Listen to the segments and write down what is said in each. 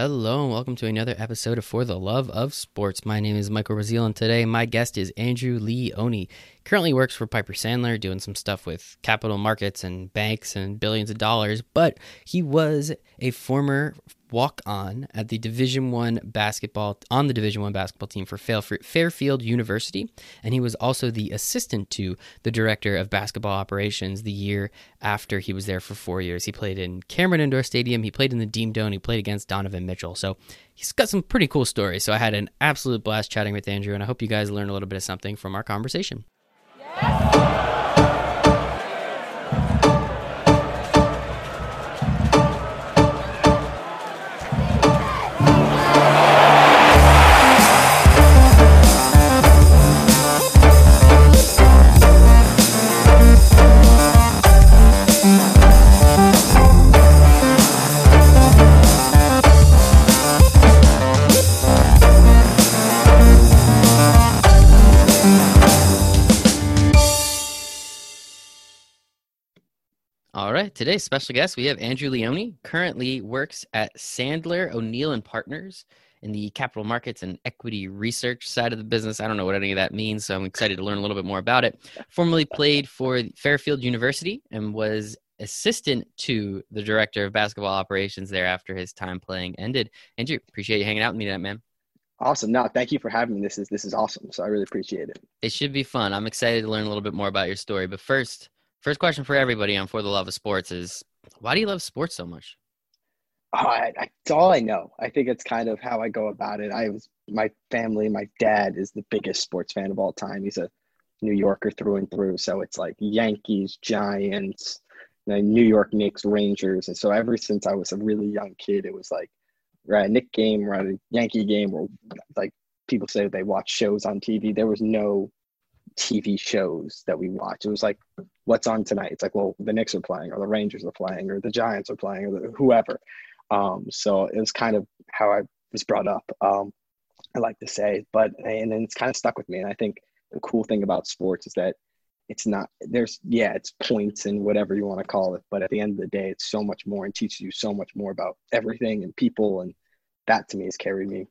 Hello, and welcome to another episode of For the Love of Sports. My name is Michael Raziel, and today my guest is Andrew Leone. Currently works for Piper Sandler, doing some stuff with capital markets and banks and billions of dollars. But he was a former walk on at the Division One basketball on the Division One basketball team for Fairfield University, and he was also the assistant to the director of basketball operations the year after he was there for four years. He played in Cameron Indoor Stadium, he played in the Dean Dome, he played against Donovan Mitchell. So he's got some pretty cool stories. So I had an absolute blast chatting with Andrew, and I hope you guys learned a little bit of something from our conversation. Yes. Right, today's special guest, we have Andrew Leone, currently works at Sandler O'Neill and Partners in the capital markets and equity research side of the business. I don't know what any of that means, so I'm excited to learn a little bit more about it. Formerly played for Fairfield University and was assistant to the director of basketball operations there after his time playing ended. Andrew, appreciate you hanging out with me tonight, man. Awesome. No, thank you for having me. This is this is awesome. So I really appreciate it. It should be fun. I'm excited to learn a little bit more about your story. But first, First question for everybody on For the Love of Sports is why do you love sports so much? Oh, I, it's all I know. I think it's kind of how I go about it. I was my family. My dad is the biggest sports fan of all time. He's a New Yorker through and through. So it's like Yankees, Giants, New York Knicks, Rangers, and so ever since I was a really young kid, it was like we're at a Knick game, we're at a Yankee game, or like people say they watch shows on TV. There was no TV shows that we watched. It was like, what's on tonight? It's like, well, the Knicks are playing, or the Rangers are playing, or the Giants are playing, or the, whoever. Um, so it was kind of how I was brought up. Um, I like to say, but and then it's kind of stuck with me. And I think the cool thing about sports is that it's not there's yeah it's points and whatever you want to call it but at the end of the day it's so much more and teaches you so much more about everything and people and that to me has carried me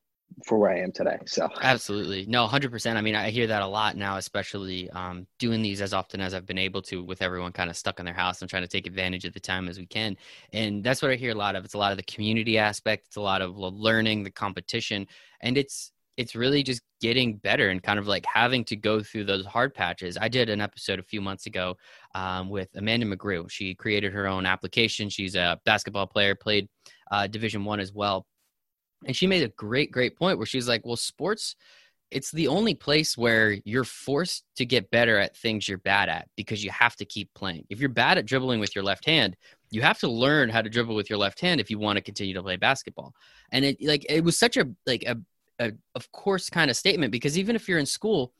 for where I am today. So absolutely, no, hundred percent. I mean, I hear that a lot now, especially um, doing these as often as I've been able to, with everyone kind of stuck in their house and trying to take advantage of the time as we can. And that's what I hear a lot of. It's a lot of the community aspect. It's a lot of learning, the competition, and it's it's really just getting better and kind of like having to go through those hard patches. I did an episode a few months ago um, with Amanda McGrew. She created her own application. She's a basketball player, played uh, Division One as well and she made a great, great point where she's like, well, sports, it's the only place where you're forced to get better at things you're bad at because you have to keep playing. If you're bad at dribbling with your left hand, you have to learn how to dribble with your left hand if you want to continue to play basketball. And it like it was such a like a, a of course kind of statement because even if you're in school,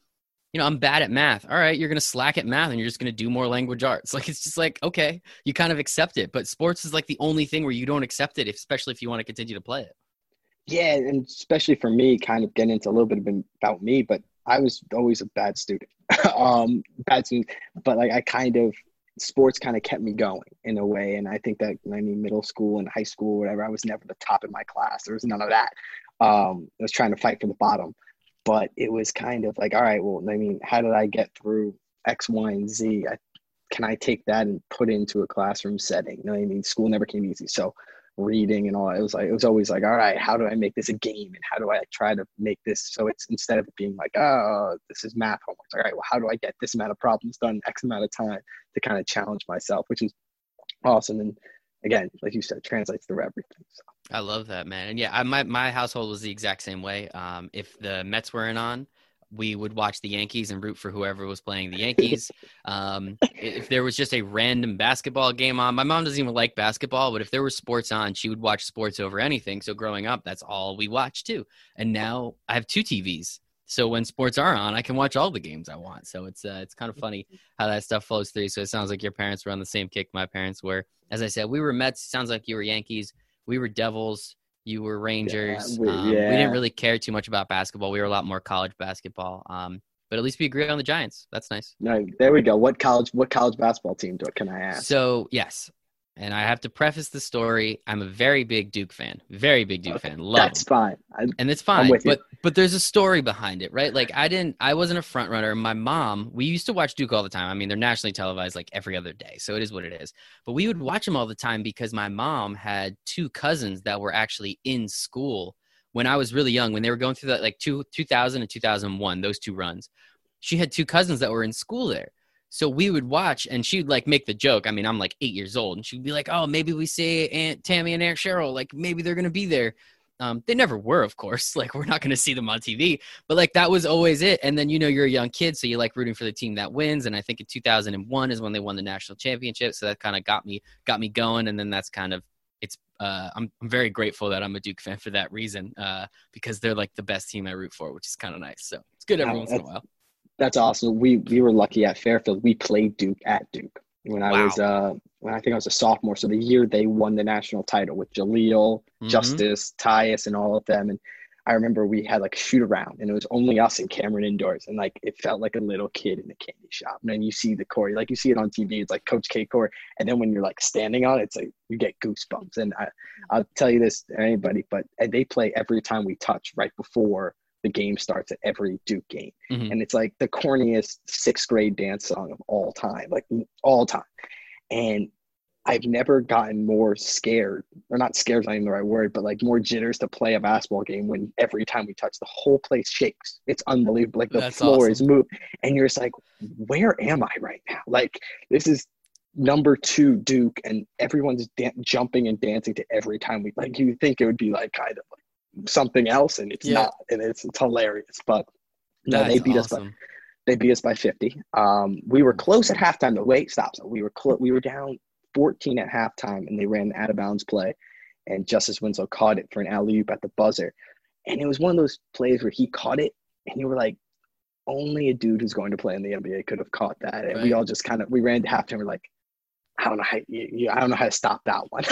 you know, I'm bad at math. All right, you're going to slack at math and you're just going to do more language arts. Like it's just like, okay, you kind of accept it. But sports is like the only thing where you don't accept it, especially if you want to continue to play it. Yeah, and especially for me, kind of getting into a little bit about me, but I was always a bad student. um, bad student, but like I kind of sports kind of kept me going in a way, and I think that I mean middle school and high school, whatever, I was never the top in my class. There was none of that. Um, I was trying to fight for the bottom, but it was kind of like, all right, well, I mean, how did I get through X, Y, and Z? I, can I take that and put into a classroom setting? You know what I mean? School never came easy, so reading and all it was like it was always like all right how do i make this a game? And how do i try to make this? So it's instead of being like oh this is math homework. All right well how do i get this amount of problems done x amount of time to kind of challenge myself? Which is awesome. And again like you said translates through everything so. i love that man. And yeah I, my, my household was the exact same way. Um, if the mets weren't on we would watch the Yankees and root for whoever was playing the Yankees. Um, if there was just a random basketball game on, my mom doesn't even like basketball, but if there was sports on, she would watch sports over anything. So growing up, that's all we watched too. And now I have two TVs. So when sports are on, I can watch all the games I want. So it's uh, it's kind of funny how that stuff flows through. So it sounds like your parents were on the same kick my parents were. As I said, we were Mets. Sounds like you were Yankees. We were Devils you were Rangers. Yeah, we, um, yeah. we, didn't really care too much about basketball. We were a lot more college basketball. Um, but at least we agree on the Giants. That's nice. No, there we go. What college? What college basketball team do can I ask? So yes, and I have to preface the story. I'm a very big Duke fan, very big Duke Okay, fan. Love That's them. fine. I, and it's fine. with you. But but there's a story behind it, right? Like I didn't, I wasn't a front runner. My mom, we used to watch Duke all the time. I mean, they're nationally televised like every other day, so it is what it is. But we would watch them all the time because my mom had two cousins that were actually in school when I was really young, when they were going through that like two, 2000 and 2001, those two runs. She had two cousins that were in school there. So we would watch, and she'd like make the joke. I mean, I'm like eight years old, and she'd be like, "Oh, maybe we see Aunt Tammy and Aunt Cheryl. Like maybe they're gonna be there." Um, they never were, of course. Like we're not gonna see them on TV, but like that was always it. And then you know you're a young kid, so you like rooting for the team that wins. And I think in 2001 is when they won the national championship, so that kind of got me got me going. And then that's kind of it's. Uh, I'm I'm very grateful that I'm a Duke fan for that reason, uh, because they're like the best team I root for, which is kind of nice. So it's good every Wow, once in a while. That's awesome. We we were lucky at Fairfield. We played Duke at Duke when I Wow. was uh when I think I was a sophomore. So the year they won the national title with Jahlil, Mhm. Justice, Tyus, and all of them. And I remember we had like a shoot around, and it was only us and Cameron indoors, and like it felt like a little kid in a candy shop. And then you see the Corey, like you see it on TV. It's like Coach K Corey, and then when you're like standing on it, it's like you get goosebumps. And I I'll tell you this to anybody, but they play every time we touch right before the game starts at every Duke game Mhm. and it's like the corniest sixth grade dance song of all time, like all time. And I've never gotten more scared, or not scared, is not even the right word, but like more jitters to play a basketball game when every time we touch, the whole place shakes. It's unbelievable. Like the That's floor is awesome. moved, and you're just like, where am I right now? Like this is number two Duke, and everyone's dan- jumping and dancing to every time we like. You think it would be like kind of like something else, and it's Yeah. not, and it's, it's hilarious. But no, That's they beat us by they beat us by 50. Um, we were close at halftime. The wait stops. We were we were down 14 at halftime, and they ran an out of bounds play, and Justice Winslow caught it for an alley oop at the buzzer, and it was one of those plays where he caught it, and you were like, only a dude who's going to play in the NBA could have caught that, and we all just kind of we ran to halftime. We're like, I don't know how you, you, I don't know how to stop that one.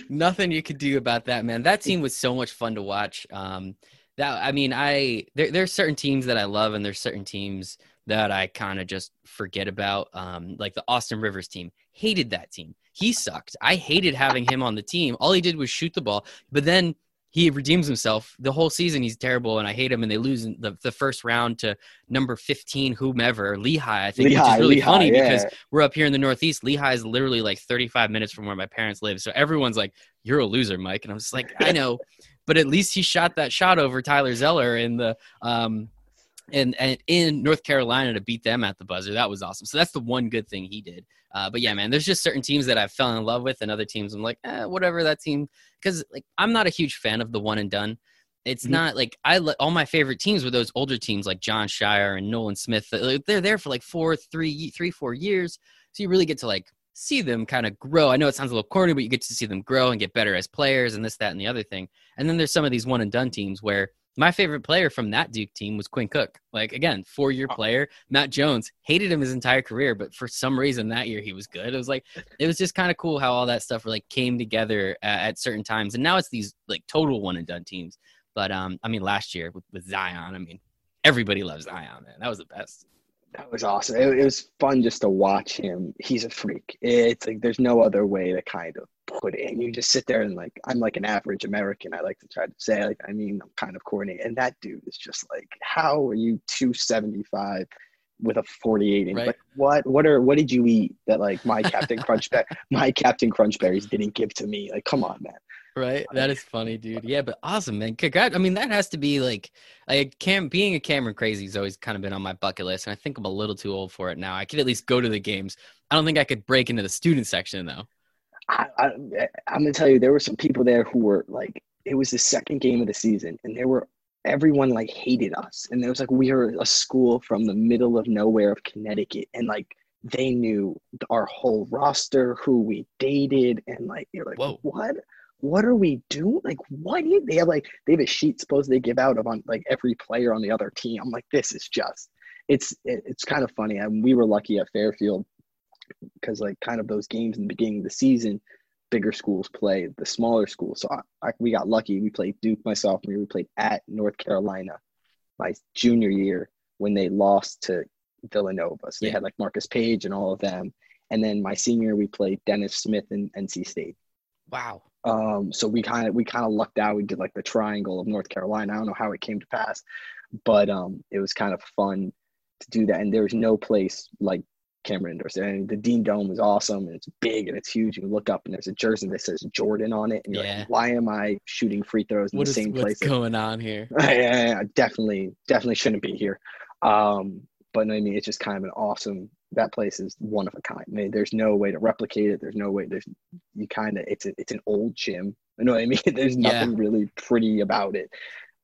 Nothing you could do about that, man. That team was so much fun to watch. Um, that I mean, I there there's certain teams that I love, and there's certain teams that I kind of just forget about. Um, like the Austin Rivers team, hated that team. He sucked. I hated having him on the team. All he did was shoot the ball, but then he redeems himself the whole season. He's terrible, and I hate him. And they lose in the, the first round to number fifteen, whomever Lehigh. I think, which is really Lehigh, funny yeah. because we're up here in the Northeast. Lehigh is literally like 35 minutes from where my parents live. So everyone's like, "You're a loser, Mike," and I'm just like, "I know," but at least he shot that shot over Tyler Zeller in the um, and and in North Carolina to beat them at the buzzer. That was awesome. So that's the one good thing he did. Uh, but yeah, man, there's just certain teams that I've fell in love with, and other teams I'm like, eh, whatever that team. Because like I'm not a huge fan of the one and done. It's Mhm. not like I all my favorite teams were those older teams like Jon Scheyer and Nolan Smith. They're there for like four, three, three, four years, so you really get to like see them kind of grow. I know it sounds a little corny, but you get to see them grow and get better as players and this, that, and the other thing. And then there's some of these one and done teams where my favorite player from that Duke team was Quinn Cook. Like again, four year player. Matt Jones hated him his entire career, but for some reason that year he was good. It was like it was just kind of cool how all that stuff like came together at, at certain times. And now it's these like total one and done teams. But um, I mean, last year with, with Zion, I mean, everybody loves Zion, man. That was the best. That was awesome. It, it was fun just to watch him. He's a freak. It's like there's no other way to kind of put it. And you just sit there and like I'm like an average American. I like to try to say like I mean I'm kind of corny. And that dude is just like, how are you 275 with a 48 inch? Right. Like what what are what did you eat that like my Captain Crunch my Captain Crunch berries didn't give to me? Like come on, man. Right. That is funny, dude. Yeah, but awesome, man. Congrats. I mean, that has to be like, like Cam being a Cameron crazy has always kind of been on my bucket list, and I think I'm a little too old for it now. I could at least go to the games. I don't think I could break into the student section though. I, I, eh, I'm gonna tell you, there were some people there who were like, it was the second game of the season, and there were everyone like hated us, and it was like we were a school from the middle of nowhere of Connecticut, and like they knew our whole roster, who we dated, and like you're like, Whoa. what? What are we doing? Like, what? do you- They have like they have a sheet supposed they give out of on like every player on the other team. I'm like, this is just, it's it, it's kind of funny. And we were lucky at Fairfield because like kind of those games in the beginning of the season, bigger schools play the smaller schools. So I, I, we got lucky. We played Duke my sophomore year. We played at North Carolina my junior year when they lost to Villanova. So they had like Marcus Paige and all of them. And then my senior, we played Dennis Smith and NC State. Wow. Um, so we kind of we kind of lucked out. We did like the triangle of North Carolina. I don't know how it came to pass, but um, it was kind of fun to do that. And there was no place like Cameron Indoor And the Dean Dome is awesome and it's big and it's huge. You look up and there's a jersey that says Jordan on it, and you're yeah. like, why am I shooting free throws in what the is, same what's place? What's going on here? yeah, definitely, definitely shouldn't be here. Um, but I mean, it's just kind of an awesome. That place is one of a kind. I mean, there's no way to replicate it. There's no way. There's you kind of. It's a, it's an old gym. You know what I mean? There's nothing yeah. really pretty about it.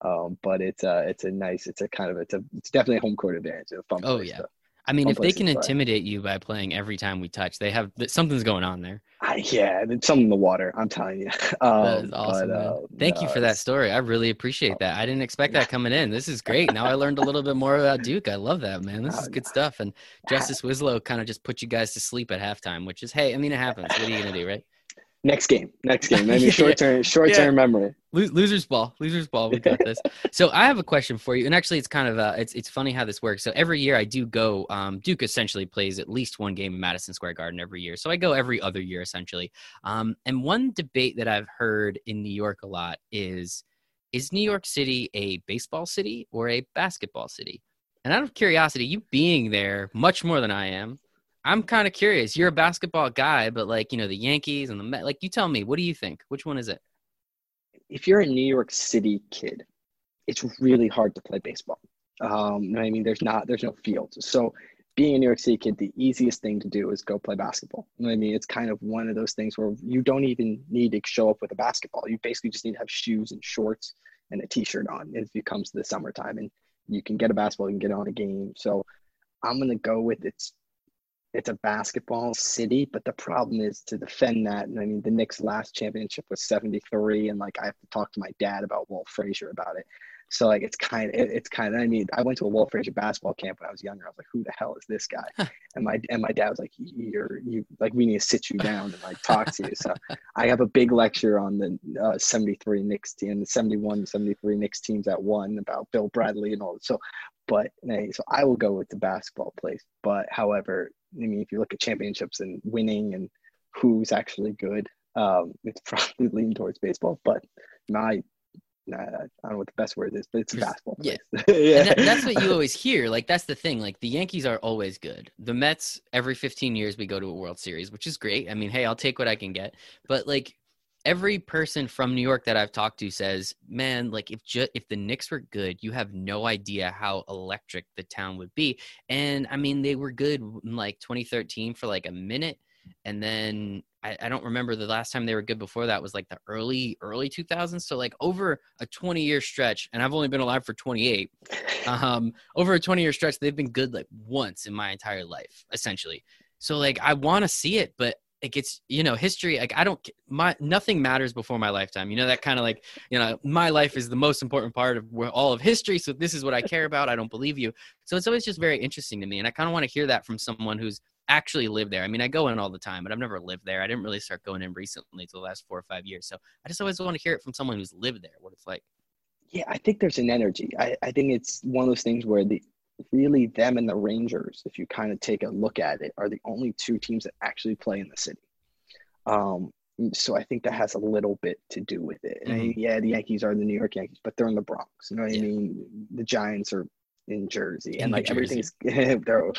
Um, but it's a it's a nice. It's a kind of it's a it's definitely a home court advantage. It's a fun. Oh yeah. To, I mean, if they can intimidate you by playing every time we touch, they have something's going on there. Uh, yeah, it's something in the water. I'm telling you. Um, awesome. But, uh, Thank no, you for that story. I really appreciate that. I didn't expect that coming in. This is great. Now I learned a little bit more about Duke. I love that, man. This is good stuff. And Justice Winslow kind of just put you guys to sleep at halftime, which is, hey, I mean, it happens. What are you gonna do, right? Next game. Next game. I mean, short term, short term yeah. memory. Losers ball. Losers ball. We got this. so I have a question for you, and actually, it's kind of uh, it's it's funny how this works. So every year I do go. Um, Duke essentially plays at least one game in Madison Square Garden every year. So I go every other year essentially. Um, and one debate that I've heard in New York a lot is is New York City a baseball city or a basketball city? And out of curiosity, you being there much more than I am, I'm kind of curious. You're a basketball guy, but like you know the Yankees and the Met. Like you tell me, what do you think? Which one is it? If you're a New York City kid, it's really hard to play baseball. Um, I mean, there's not there's no fields. So being a New York City kid, the easiest thing to do is go play basketball. I mean, it's kind of one of those things where you don't even need to show up with a basketball. You basically just need to have shoes and shorts and a t-shirt on if it comes to the summertime, and you can get a basketball, you can get on a game. So I'm gonna go with it's it's a basketball city, but the problem is to defend that. And I mean, the Knicks' last championship was 73, and like I have to talk to my dad about Walt Frazier about it. So like it's kind of it's kind of I mean I went to a Walt Frazier basketball camp when I was younger. I was like, who the hell is this guy? and my and my dad was like, you're you like we need to sit you down and like talk to you. So I have a big lecture on the uh, 73 Knicks team, the 71, 73 Knicks teams that won about Bill Bradley and all. So, but so I will go with the basketball place. But however, I mean, if you look at championships and winning and who's actually good, um, it's probably leaning towards baseball. But my, nah, I don't know what the best word is, but it's basketball. Yeah, yeah. That, that's what you always hear. Like that's the thing. Like the Yankees are always good. The Mets every 15 years we go to a World Series, which is great. I mean, hey, I'll take what I can get. But like every person from New York that I've talked to says, "Man, like if just if the Knicks were good, you have no idea how electric the town would be." And I mean, they were good in like 2013 for like a minute, and then I, I don't remember the last time they were good before that was like the early early 2000s. So like over a 20 year stretch, and I've only been alive for 28. Um, over a 20 year stretch, they've been good like once in my entire life, essentially. So like I want to see it, but like gets you know history like i don't my nothing matters before my lifetime. You know that kind of like you know my life is the most important part of all of history so this is what i care about i don't believe you. So it's always just very interesting to me and i kind of want to hear that from someone who's actually lived there. I mean i go in all the time but i've never lived there. I didn't really start going in recently to the last four or five years so i just always want to hear it from someone who's lived there what it's like. Yeah i think there's an energy. I, I think it's one of those things where the really them and the Rangers, if you kind of take a look at it, are the only two teams that actually play in the city. Um, so I think that has a little bit to do with it. Mm-hmm. I yeah, the Yankees are the New York Yankees, but they're in the Bronx. You know what yeah. I mean? The Giants are in Jersey, in and like everything's they're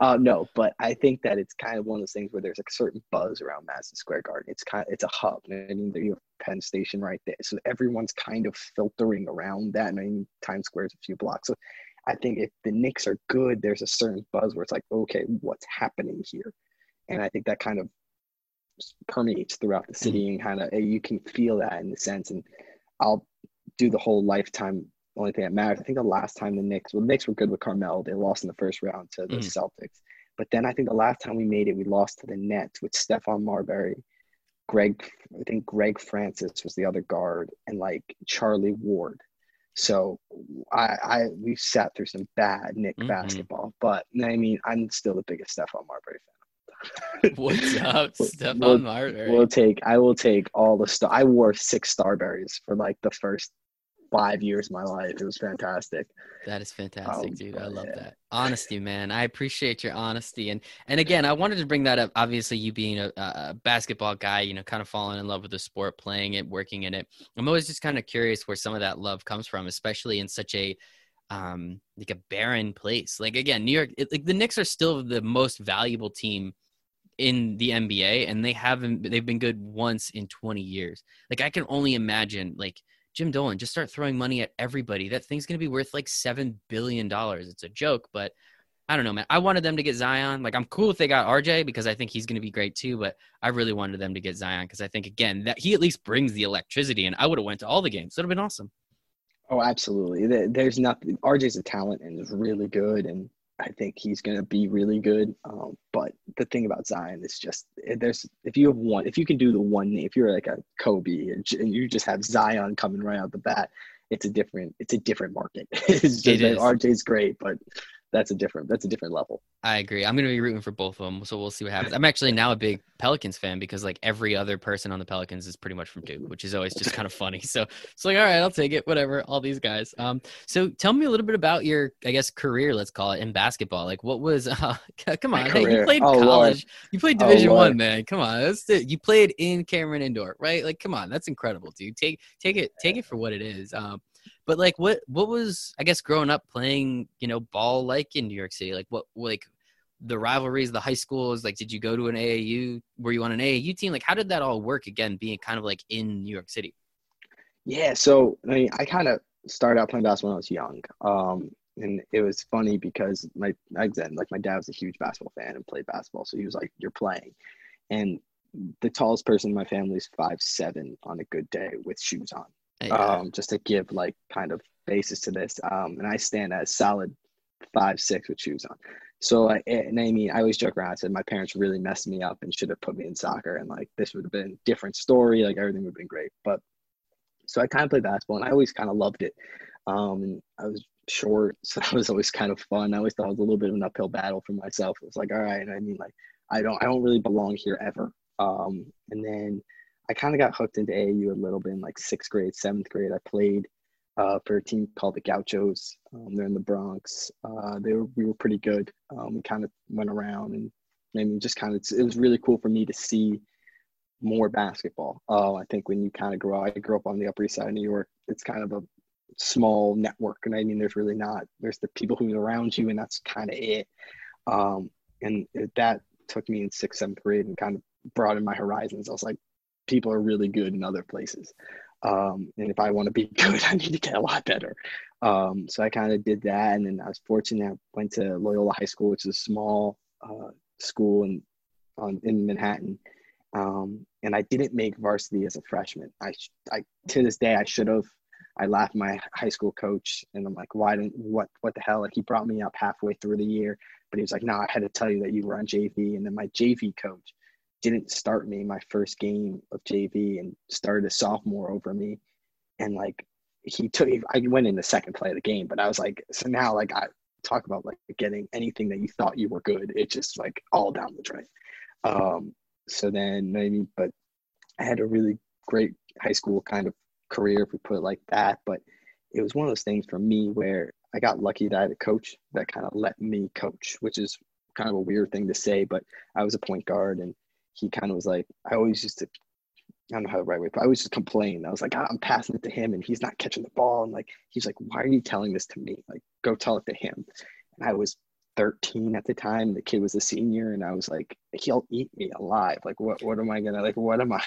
uh, no, but I think that it's kind of one of those things where there's a certain buzz around Madison Square Garden. It's kind of, it's a hub. I mean, you have Penn Station right there, so everyone's kind of filtering around that. And I mean, Times Square is a few blocks, so I think if the Knicks are good, there's a certain buzz where it's like, okay, what's happening here? And I think that kind of permeates throughout the city and kind of you can feel that in the sense. And I'll do the whole lifetime only thing that matters. I think the last time the Knicks, well, the Knicks were good with Carmelo. They lost in the first round to the mm. Celtics. But then I think the last time we made it, we lost to the Nets with Stephon Marbury, Greg, I think Greg Francis was the other guard, and like Charlie Ward. So I, I we sat through some bad Nick mm-hmm. basketball, but I mean I'm still the biggest Stephon Marbury fan. What's up, Stephon we'll, Marbury? We'll take. I will take all the stuff. I wore six Starburys for like the first five years of my life. It was fantastic. That is fantastic, oh, dude. I love yeah. that honesty, man. I appreciate your honesty, and and again, I wanted to bring that up. Obviously, you being a, a basketball guy, you know, kind of falling in love with the sport, playing it, working in it. I'm always just kind of curious where some of that love comes from, especially in such a um like a barren place. Like again, New York, it, like the Knicks are still the most valuable team in the NBA, and they haven't. They've been good once in 20 years. Like I can only imagine, like Jim Dolan, just start throwing money at everybody. That thing's gonna be worth like seven billion dollars. It's a joke, but I don't know, man. I wanted them to get Zion. Like I'm cool if they got RJ because I think he's going to be great too. But I really wanted them to get Zion because I think again that he at least brings the electricity, and I would have went to all the games. It would have been awesome. Oh, absolutely. There's nothing. RJ's a talent and is really good, and I think he's going to be really good. Um, but the thing about Zion is just eh, there's if you have one, if you can do the one name, if you're like a Kobe and you just have Zion coming right out the bat, it's a different it's a different market. it's just it RJ's great, but that's a different that's a different level. I agree. I'm going to be rooting for both of them, so we'll see what happens. I'm actually now a big Pelicans fan because like every other person on the Pelicans is pretty much from Duke, which is always just kind of funny. So it's like, all right, I'll take it. Whatever. All these guys. Um. So tell me a little bit about your, I guess, career. Let's call it in basketball. Like, what was? Uh, come on, hey, you played oh, college. Lord. You played oh, Division oh, One, man. Come on, that's the, you played in Cameron Indoor, right? Like, come on, that's incredible, dude. Take take it take it for what it is. Um. But like, what what was I guess growing up playing, you know, ball like in New York City? Like, what like the rivalries, the high schools? Like, did you go to an AAU? Were you on an AAU team? Like, how did that all work? Again, being kind of like in New York City. Yeah, so I mean, I kind of started out playing basketball when I was young. Um, and it was funny because my again, like my dad was a huge basketball fan and played basketball, so he was like, "You're playing," and the tallest person in my family is five seven on a good day with shoes on um, just to give like kind of basis to this. Um, and I stand at a solid five six with shoes on. So I and I mean I always joke around. I said my parents really messed me up and should have put me in soccer, and like this would have been different story. Like everything would have been great. But so I kind of played basketball, and I always kind of loved it. Um, and I was short, so that was always kind of fun. I always thought it was a little bit of an uphill battle for myself. It was like, all right, I mean, like I don't I don't really belong here ever. Um, and then I kind of got hooked into AAU a little bit in like sixth grade, seventh grade. I played uh, for a team called the Gauchos. Um, they're in the Bronx. Uh, they were we were pretty good. Um, we kind of went around and I mean just kind of it was really cool for me to see more basketball. Uh, I think when you kind of grow, up I grew up on the Upper East Side of New York. It's kind of a small network, and I mean there's really not. There's the people who's around you, and that's kind of it. Um, and that took me in sixth, seventh grade and kind of broadened my horizons. I was like, people are really good in other places. Um, and if I want to be good, I need to get a lot better. Um, so I kind of did that, and then I was fortunate. I went to Loyola High School, which is a small uh, school in on, in Manhattan. Um, and I didn't make varsity as a freshman. I, I to this day I should have. I laughed my high school coach, and I'm like, "Why didn't what what the hell?" Like he brought me up halfway through the year, but he was like, "No, I had to tell you that you were on JV." And then my JV coach didn't start me my first game of JV and started a sophomore over me. And like he took, I went in the second play of the game, but I was like, so now like I talk about like getting anything that you thought you were good, it just like all down the drain. Um, so then maybe, but I had a really great high school kind of career, if we put it like that. But it was one of those things for me where I got lucky that I had a coach that kind of let me coach, which is kind of a weird thing to say, but I was a point guard and he kind of was like, I always used to, I don't know how the right way, but I always just complain. I was like, I'm passing it to him and he's not catching the ball. And like, he's like, why are you telling this to me? Like, go tell it to him. And I was 13 at the time. The kid was a senior, and I was like, he'll eat me alive. Like, what, what am I gonna like? What am I?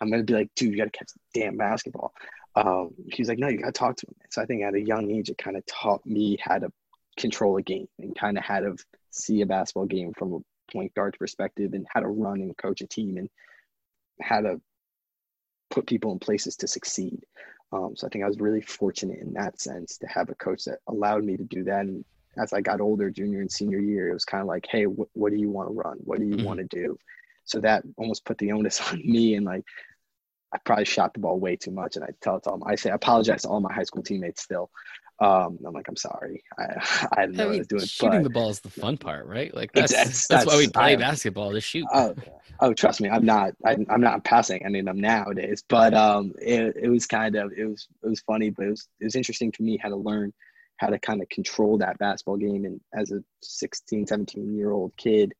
I'm gonna be like, dude, you gotta catch the damn basketball. Um, he's like, no, you gotta talk to him. So I think at a young age, it kind of taught me how to control a game and kind of how to see a basketball game from a point guard perspective and how to run and coach a team and how to put people in places to succeed. Um, so I think I was really fortunate in that sense to have a coach that allowed me to do that. And as I got older, junior and senior year, it was kind of like, hey, wh- what do you want to run? What do you mm-hmm. want to do? So that almost put the onus on me. And like, I probably shot the ball way too much. And I tell it to all my, I say, I apologize to all my high school teammates still. Um, I'm like, I'm sorry, I I didn't know I, mean, I was doing. Shooting the ball is the fun part, right? Like that's that's, that's, why we play I, basketball to shoot. Oh, oh, trust me, I'm not I, am not passing any of them nowadays. But um, it, it was kind of it was it was funny, but it was it was interesting to me how to learn how to kind of control that basketball game. And as a 16, 17 year old kid,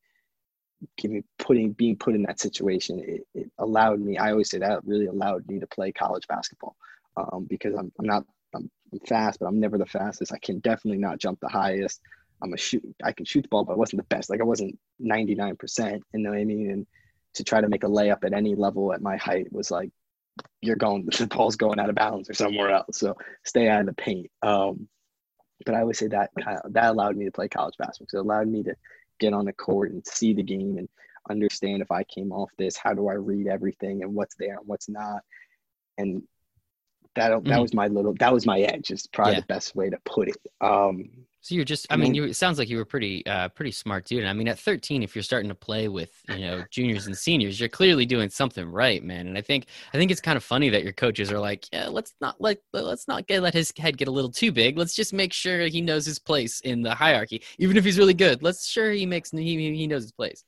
giving putting being put in that situation, it, it allowed me. I always say that really allowed me to play college basketball um, because I'm I'm not I'm, fast, but I'm never the fastest. I can definitely not jump the highest. I'm a shoot. I can shoot the ball, but I wasn't the best. Like I wasn't 99%. You know what I mean? And to try to make a layup at any level at my height was like you're going the ball's going out of bounds or somewhere else. So stay out of the paint. Um, but I always say that of, that allowed me to play college basketball. So it allowed me to get on the court and see the game and understand if I came off this, how do I read everything and what's there and what's not. And that that mm-hmm. was my little that was my edge is probably yeah. the best way to put it. Um, so you're just, I mean, you, it sounds like you were pretty, uh, pretty smart dude. And I mean, at 13, if you're starting to play with, you know, juniors and seniors, you're clearly doing something right, man. And I think, I think it's kind of funny that your coaches are like, yeah, let's not like, let's not get, let his head get a little too big. Let's just make sure he knows his place in the hierarchy, even if he's really good. Let's sure he makes, he, he knows his place.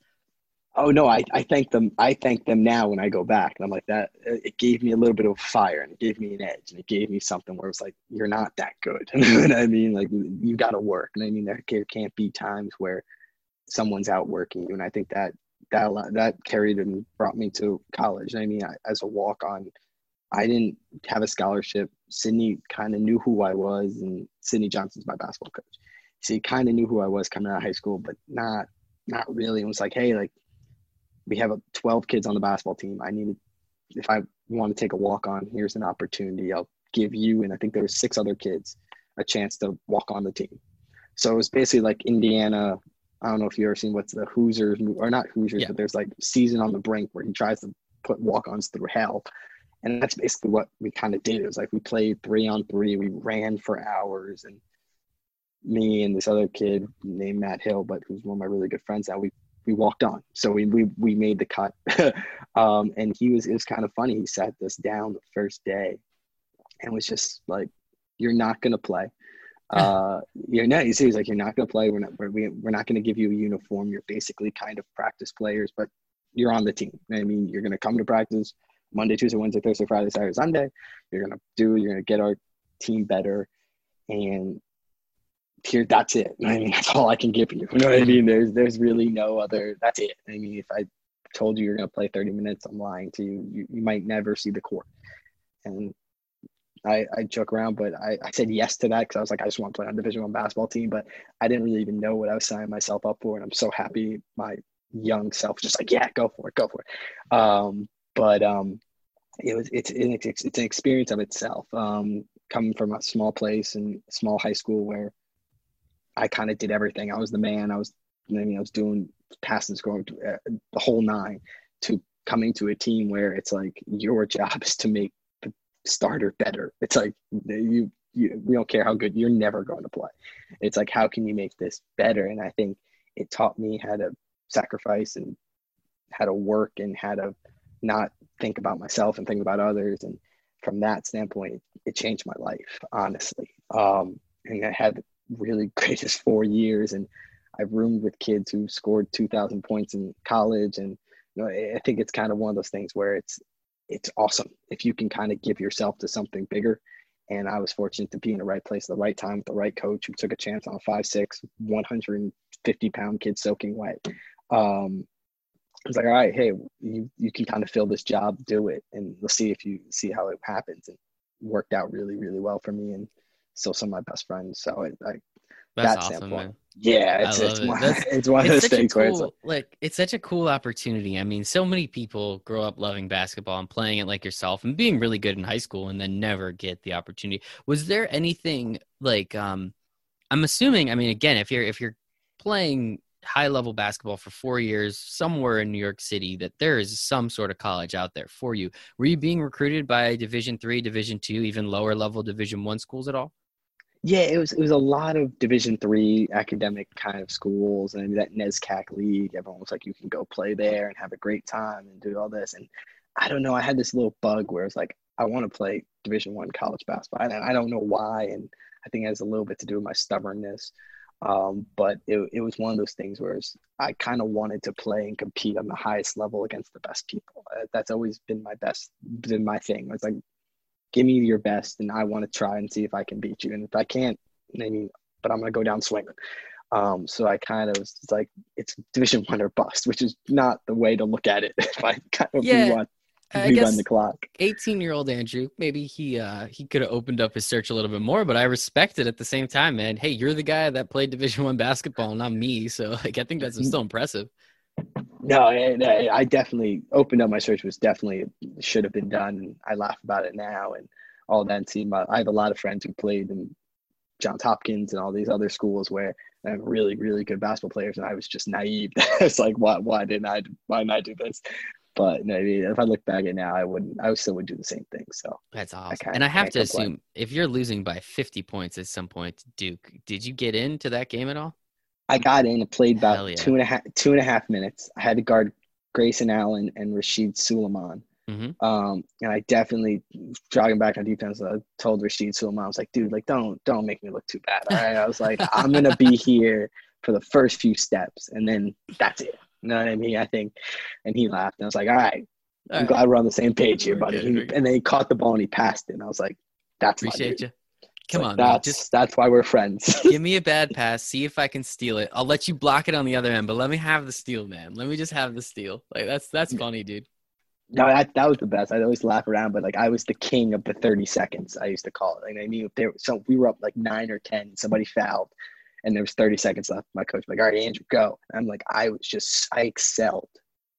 Oh no, I, I thank them. I thank them now when I go back, and I'm like that. It gave me a little bit of fire, and it gave me an edge, and it gave me something where it's like you're not that good. you know what I mean? Like you got to work, and I mean there can't be times where someone's outworking you, and I think that that that carried and brought me to college. and I mean, I, as a walk on, I didn't have a scholarship. Sydney kind of knew who I was, and Sydney Johnson's my basketball coach. So he kind of knew who I was coming out of high school, but not not really. It was like, hey, like we have 12 kids on the basketball team. I needed, if I want to take a walk on, here's an opportunity. I'll give you, and I think there were six other kids, a chance to walk on the team. So it was basically like Indiana. I don't know if you ever seen what's the Hoosiers or not Hoosiers, yeah. but there's like season on the brink where he tries to put walk-ons through hell. And that's basically what we kind of did. It was like we played three on three. We ran for hours, and me and this other kid named Matt Hill, but who's one of my really good friends now, we we walked on. So we we, we made the cut. um, and he was it was kind of funny. He sat us down the first day and was just like, You're not gonna play. Uh, you're not. He's like, you're not gonna play. We're not. We're, we're not gonna give you a uniform. You're basically kind of practice players, but you're on the team. I mean, you're gonna come to practice Monday, Tuesday, Wednesday, Thursday, Friday, Saturday, Sunday. You're gonna do. You're gonna get our team better, and here that's it. I mean, that's all I can give you. You know what I mean? There's there's really no other. That's it. I mean, if I told you you're going to play 30 minutes, I'm lying to you. You, you might never see the court. And I, I joke around, but I, I said yes to that because I was like, I just want to play on Division One basketball team. But I didn't really even know what I was signing myself up for, and I'm so happy my young self just like, yeah, go for it, go for it. Um, but um, it was it's it's it's an experience of itself. Um, coming from a small place and small high school where I kind of did everything. I was the man. I was, I mean, I was doing passes, going to, uh, the whole nine. To coming to a team where it's like your job is to make the starter better. It's like you, you, we don't care how good you're never going to play. It's like how can you make this better? And I think it taught me how to sacrifice and how to work and how to not think about myself and think about others. And from that standpoint, it changed my life, honestly. Um, and I had really greatest four years, and I've roomed with kids who scored 2,000 points in college, and you know, I think it's kind of one of those things where it's it's awesome if you can kind of give yourself to something bigger. And I was fortunate to be in the right place at the right time with the right coach who took a chance on a 5'6", 150 pound kid soaking wet. Um, I was like, all right, hey, you you can kind of fill this job, do it, and let's see if you see how it happens. And worked out really, really well for me. And still some of my best friends. So I, I that's that awesome, man. Yeah, it's it's, it. one, it's one of those things cool, where it's like, like, it's such a cool opportunity. I mean, so many people grow up loving basketball and playing it like yourself and being really good in high school and then never get the opportunity. Was there anything like um I'm assuming, I mean again, if you're if you're playing high level basketball for 4 years somewhere in New York City that there is some sort of college out there for you. Were you being recruited by Division 3, Division 2, even lower level Division 1 schools at all? Yeah, it was it was a lot of Division three academic kind of schools and that NESCAC league. Everyone was like, you can go play there and have a great time and do all this. And I don't know, I had this little bug where it's like, I want to play Division One college basketball, and I don't know why, and I think it has a little bit to do with my stubbornness. Um, but it, it was one of those things where I kind of wanted to play and compete on the highest level against the best people. Uh, that's always been my best, been my thing. It's like, give me your best, and I want to try and see if I can beat you. And if I can't, I mean, but I'm gonna go down swinging. Um, so I kind of was like, it's Division One or bust, which is not the way to look at it. if I kind of Yeah, rerun, I guess the clock. 18 year old Andrew, maybe he uh he could have opened up his search a little bit more, but I respect it at the same time, man. Hey, you're the guy that played Division One basketball, not me. So like I think that's still impressive. No, I, I- uh, I definitely opened up my search. Was definitely should have been done. And I laugh about it now and all that. And see, I have a lot of friends who played in Johns Hopkins and all these other schools where I have really, really good basketball players, and I was just naive. it's like, why, why didn't I, why didn't I do this? But maybe if I look back at it now, I wouldn't. I still would do the same thing. So That's awesome. can't- and I have to assume if you're losing by 50 points at some point Duke, did you get into that game at all? I got in and played about yeah. two and a half two and a half minutes. I had to guard Grayson Allen and Rasheed Sulaimon. Mhm. Um, and I definitely jogging back on defense. I told Rasheed Sulaimon, I was like, dude, like don't don't make me look too bad. All right. I was like, I'm gonna be here for the first few steps, and then that's it. You know what I mean? I think. And he laughed. And I was like, all right, All I'm right. glad we're on the same page here, buddy. good, and then he caught the ball and he passed it. And I was like, that's Appreciate you. Come like, on, man. that's Just that's why we're friends. give me a bad pass. See if I can steal it. I'll let you block it on the other end, but let me have the steal, man. Let me just have the steal. Like that's that's funny, dude. No, that, that was the best. I'd always laugh around, but like I was the king of the 30 seconds. I used to call it. Like I knew if there so we were up like nine or ten, somebody fouled, and there was 30 seconds left. My coach was like, "All right, Andrew, go." And I'm like, I was just I excelled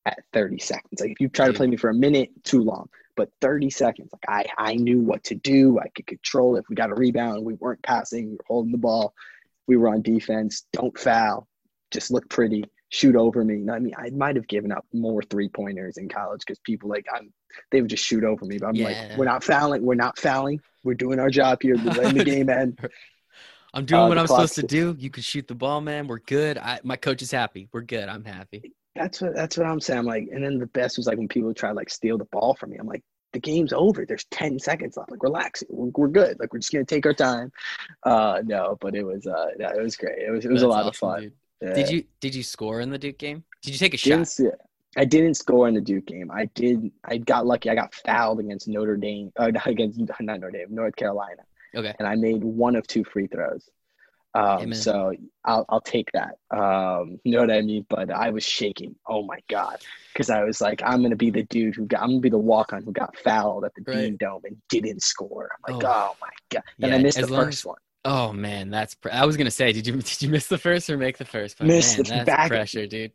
at 30 seconds. Like if you try to play me for a minute, too long. But 30 seconds, like I I knew what to do. I could control it. If we got a rebound, we weren't passing, we were holding the ball, we were on defense. Don't foul, just look pretty. Shoot over me. I mean, I might have given up more three pointers in college because people like I'm, they would just shoot over me. But I'm Yeah. like, we're not fouling. We're not fouling. We're doing our job here. We're letting the game end. I'm doing Uh, what I'm supposed to do. You can shoot the ball, man. We're good. I, my coach is happy. We're good. I'm happy. That's what that's what I'm saying. I'm like, and then the best was like when people try to like steal the ball from me. I'm like, the game's over. There's 10 seconds left. Like, relax. We're, we're good. Like, we're just gonna take our time. Uh, no, but it was uh, no, it was great. It was it was a That's lot of fun. Yeah. Did you did you score in the Duke game? Did you take a Didn't shot? see. I didn't score in the Duke game. I did. I got lucky. I got fouled against Notre Dame. Uh, against not Notre Dame, North Carolina, Okay. and I made one of two free throws. Um, so I'll I'll take that. Um, you know what I mean? But I was shaking. Oh my god, because I was like, I'm gonna be the dude who got. I'm gonna be the walk on who got fouled at the Right. Dean Dome and didn't score. I'm like, Oh. oh, my god, and I missed the first as- one. Oh man, that's. Pr- I was gonna say, did you did you miss the first or make the first? But Missed man, the that's back- pressure, dude.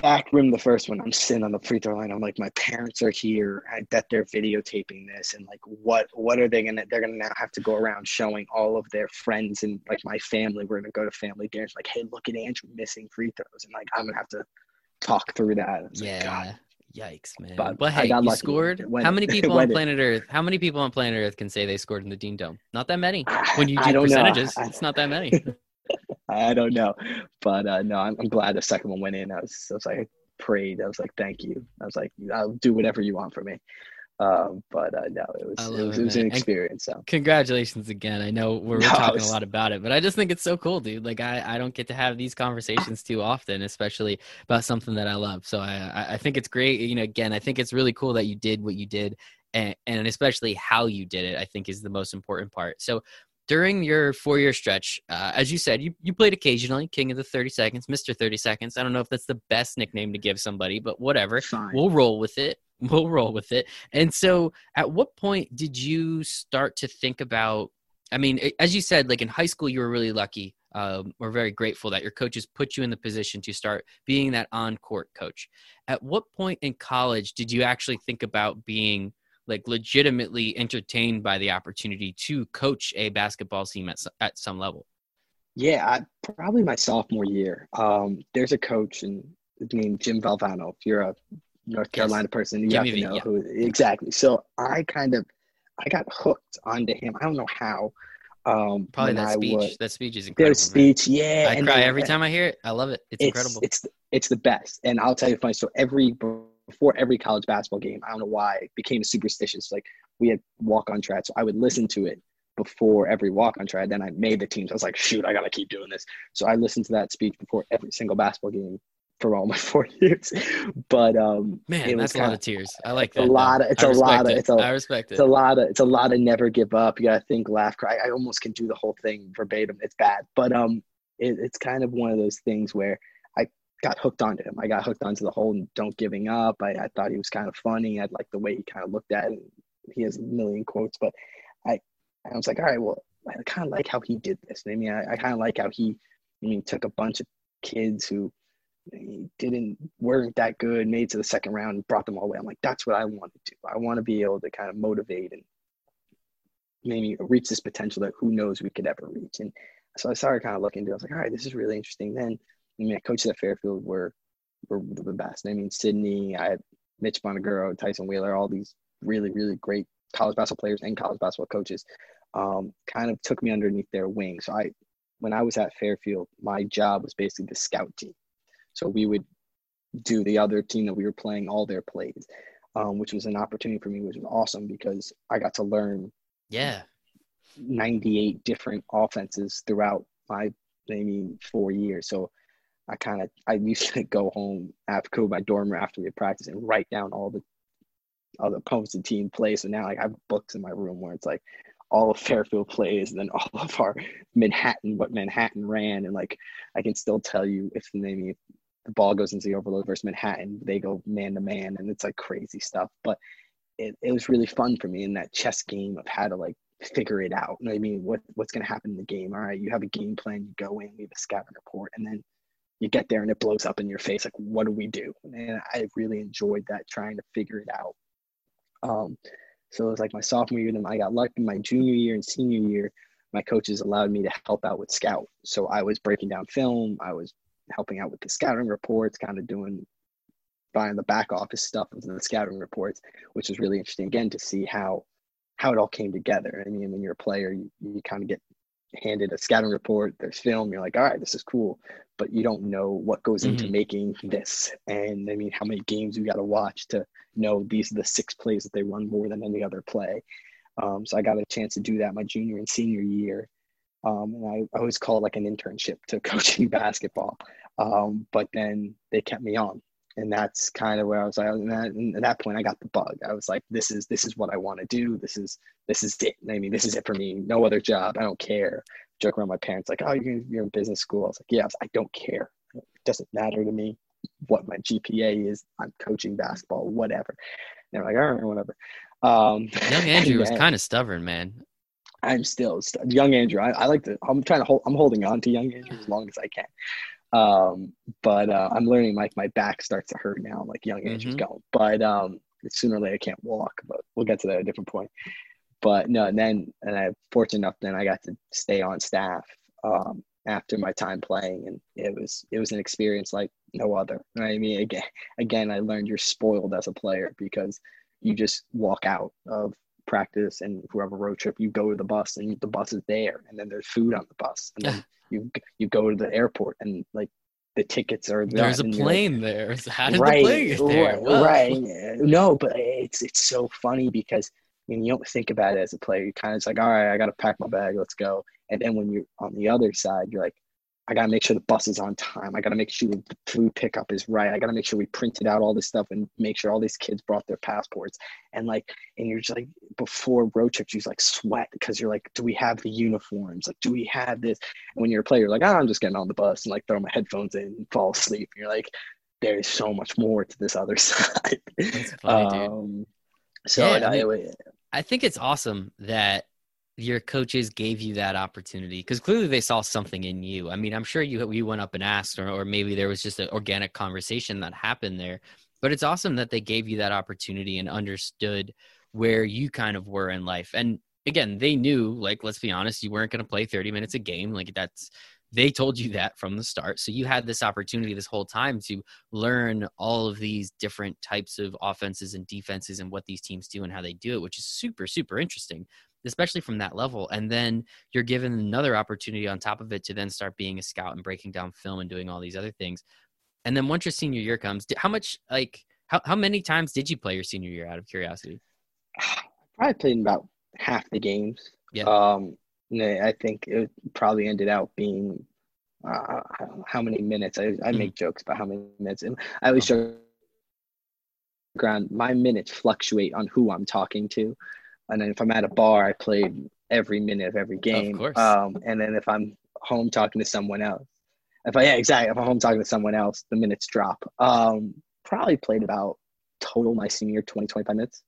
Back rim the first one. I'm sitting on the free throw line. I'm like, my parents are here. I bet they're videotaping this, and like, what what are they gonna? They're gonna now have to go around showing all of their friends and like my family. We're gonna go to family dinners. Like, hey, look at Andrew missing free throws, and like I'm gonna have to talk through that. I was like, God. Yeah. Yikes, man. But But, hey, you scored. It went- how many people on planet Earth? How many people on planet Earth can say they scored in the Dean Dome? Not that many. When you do percentages, I- it's not that many. I don't know, but uh, no, I'm, I'm glad the second one went in. I was, I was like, I prayed. I was like, thank you. I was like, I'll do whatever you want for me. Um, but uh, no, it was, it was, it, it was an experience. So Congratulations again. I know we're, we're No, talking a lot about it, but I just think it's so cool, dude. Like I, I don't get to have these conversations too often, especially about something that I love. So I, I- I think it's great. You know, again, I think it's really cool that you did what you did, and, and especially how you did it. I think is the most important part. So during your four-year stretch, uh, as you said, you you played occasionally, King of the Thirty Seconds, Mister Thirty Seconds. I don't know if that's the best nickname to give somebody, but whatever fine. we'll roll with it we'll roll with it and so at what point did you start to think about i mean as you said like in high school you were really lucky um, we're very grateful that your coaches put you in the position to start being that on-court coach at what point in college did you actually think about being like legitimately entertained by the opportunity to coach a basketball team at, at some level Yeah, I, probably my sophomore year. Um, there's a coach and named Jim Valvano. If you're a North Yes. Carolina person, you Jimmy have to V, know yeah. who exactly. So I kind of, I got hooked onto him. I don't know how. Um, probably that I speech would- that speech is incredible Their speech, yeah. i and cry then- every time i hear it i love it it's, it's incredible It's it's the best, and I'll tell you funny. So every before every college basketball game. I don't know why I became superstitious. Like we had walk on track, so I would listen to it before every walk on try. Then I made the teams. I was like, shoot, I gotta keep doing this. So I listened to that speech before every single basketball game for all my four years. But um man, that's a lot of tears. I like that. A lot of it's a lot of it. it's a I respect it. It's a lot of it's a lot of never give up. You gotta think, laugh, cry. I almost can do the whole thing verbatim. It's bad. But um it, it's kind of one of those things where got hooked onto him. I got hooked onto the whole don't giving up. I, I thought he was kind of funny. I like the way he kind of looked at it. He has a million quotes, but I I was like, all right, well, I kind of like how he did this. I mean, I, I kind of like how he, I mean, took a bunch of kids who didn't weren't that good, made to the second round, and brought them all way. I'm like, that's what I want to do. I want to be able to kind of motivate and maybe reach this potential that who knows we could ever reach. And so I started kind of looking into. It. I was like, all right, this is really interesting. Then, I mean, coaches at Fairfield were were the best. I mean, Sydney, I had Mitch Buonaguro, Tyson Wheeler, all these really, really great college basketball players and college basketball coaches um, kind of took me underneath their wing. So I, when I was at Fairfield, my job was basically the scout team. So we would do the other team that we were playing all their plays, um, which was an opportunity for me, which was awesome because I got to learn. Yeah. 98 different offenses throughout my maybe four years. So I kind of I used to go home after go my dorm after we practice and write down all the other opposing team plays. So now like, I have books in my room where it's like all of Fairfield plays and then all of our Manhattan, what Manhattan ran. And like, I can still tell you if maybe the ball goes into the overload versus Manhattan, they go man to man and it's like crazy stuff. But it, it was really fun for me in that chess game of how to like figure it out. You know what I mean? What, what's going to happen in the game? All right, you have a game plan, you go in, we have a scouting report, and then you get there and it blows up in your face. Like, what do we do? And I really enjoyed that trying to figure it out. Um, so it was like my sophomore year. Then I got lucky in my junior year and senior year. My coaches allowed me to help out with scout. So I was breaking down film. I was helping out with the scouting reports, kind of doing buying the back office stuff of the scouting reports, which was really interesting again to see how how it all came together. I mean, when you're a player, you, you kind of get handed a scouting report, there's film, you're like, all right, this is cool, but you don't know what goes into mm-hmm. making this. And I mean, how many games you got to watch to know these are the six plays that they run more than any other play. Um, so I got a chance to do that my junior and senior year. Um, and I, I always call it like an internship to coaching basketball. Um, but then they kept me on and that's kind of where I was like, and, that, and at that point, I got the bug. I was like, this is this is what I want to do. This is this is it. I mean, this is it for me. No other job. I don't care. Joke around my parents like, oh, you're you're in business school. I was like, yes, I don't care. It doesn't matter to me what my GPA is. I'm coaching basketball, whatever. And they're like, all right, whatever. Um, young Andrew was kind of stubborn, man. I'm still young Andrew. I, I like to. I'm trying to hold. I'm holding on to young Andrew as long as I can. Um, but uh, I'm learning like my back starts to hurt now. like young age mm-hmm. going, but um, sooner or later I can't walk. But we'll get to that at a different point. But no, and then and I fortunate enough then I got to stay on staff um, after my time playing, and it was it was an experience like no other. I mean, again, again, I learned you're spoiled as a player because you just walk out of practice and if we have a road trip, you go to the bus and the bus is there, and then there's food on the bus, and then you you go to the airport and like the tickets are there's a plane like, there. How did right, the plane get there? Right, right. No, but it's it's so funny because I mean you don't think about it as a player. You're kind of it's like, all right, I got to pack my bag, let's go. And then when you're on the other side, you're like, I gotta make sure the bus is on time. I gotta make sure the food pickup is right. I gotta make sure we printed out all this stuff and make sure all these kids brought their passports. And like, and you're just like, before road trips, you just like sweat because you're like, do we have the uniforms? Like, do we have this? And when you're a player, you're like, oh, I'm just getting on the bus and like throw my headphones in and fall asleep. And you're like, there's so much more to this other side. That's funny, um, dude. So yeah, I, mean, I think it's awesome that your coaches gave you that opportunity because clearly they saw something in you. I mean, I'm sure you you went up and asked, or, or maybe there was just an organic conversation that happened there. But it's awesome that they gave you that opportunity and understood where you kind of were in life. And again, they knew, like, let's be honest, you weren't going to play 30 minutes a game. Like that's they told you that from the start. So you had this opportunity this whole time to learn all of these different types of offenses and defenses and what these teams do and how they do it, which is super, super interesting especially from that level. And then you're given another opportunity on top of it to then start being a scout and breaking down film and doing all these other things. And then once your senior year comes, how much like How how many times did you play your senior year? Out of curiosity. Probably played in about half the games. Yeah. Um, I think it probably ended out being uh, how many minutes. I, I mm-hmm. make jokes about how many minutes, and I always oh. joke around. My minutes fluctuate on who I'm talking to, and then if I'm at a bar, I played every minute of every game. Of course. Um, and then if I'm home talking to someone else, if I yeah exactly if I'm home talking to someone else, the minutes drop. Um, probably played about total my senior 20 25 minutes.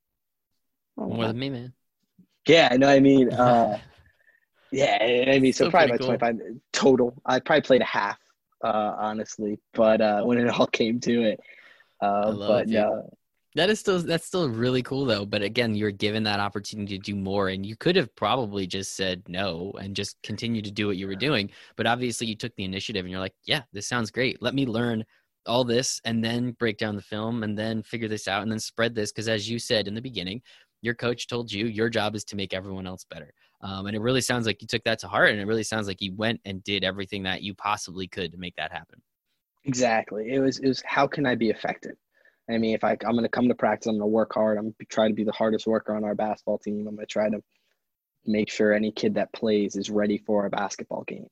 Oh, More than me, man. Yeah, I know. I mean, uh, yeah, I mean, so, so probably about cool. 25 total. I probably played a half, uh, honestly, but uh, when it all came to it, uh, but no. That is still that's still really cool though. But again, you're given that opportunity to do more, and you could have probably just said no and just continue to do what you were doing. But obviously, you took the initiative, and you're like, "Yeah, this sounds great. Let me learn all this, and then break down the film, and then figure this out, and then spread this." Because as you said in the beginning, your coach told you your job is to make everyone else better. Um, and it really sounds like you took that to heart, and it really sounds like you went and did everything that you possibly could to make that happen. Exactly. It was. It was. How can I be effective? I mean, if I, I'm going to come to practice, I'm going to work hard. I'm going to try to be the hardest worker on our basketball team. I'm going to try to make sure any kid that plays is ready for a basketball game.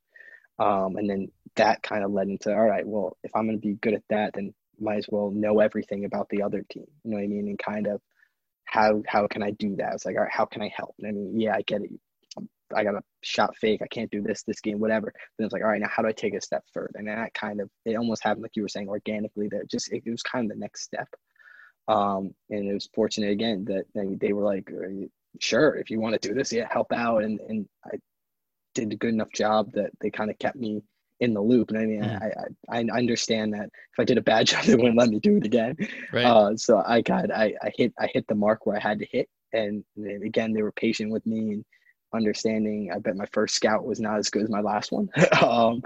Um, and then that kind of led into, all right, well, if I'm going to be good at that, then might as well know everything about the other team. You know what I mean? And kind of how how can I do that? It's like, all right, how can I help? I mean, yeah, I get it. I got a shot fake. I can't do this this game, whatever. Then it's like, all right, now how do I take a step further? And that kind of it almost happened like you were saying organically. That just it, it was kind of the next step. Um, and it was fortunate again that they, they were like, sure, if you want to do this, yeah, help out. And and I did a good enough job that they kind of kept me in the loop. And I mean, mm. I, I, I understand that if I did a bad job, they wouldn't let me do it again. Right. Uh, so I got, I, I hit, I hit the mark where I had to hit. And, and again, they were patient with me and understanding. I bet my first scout was not as good as my last one. um,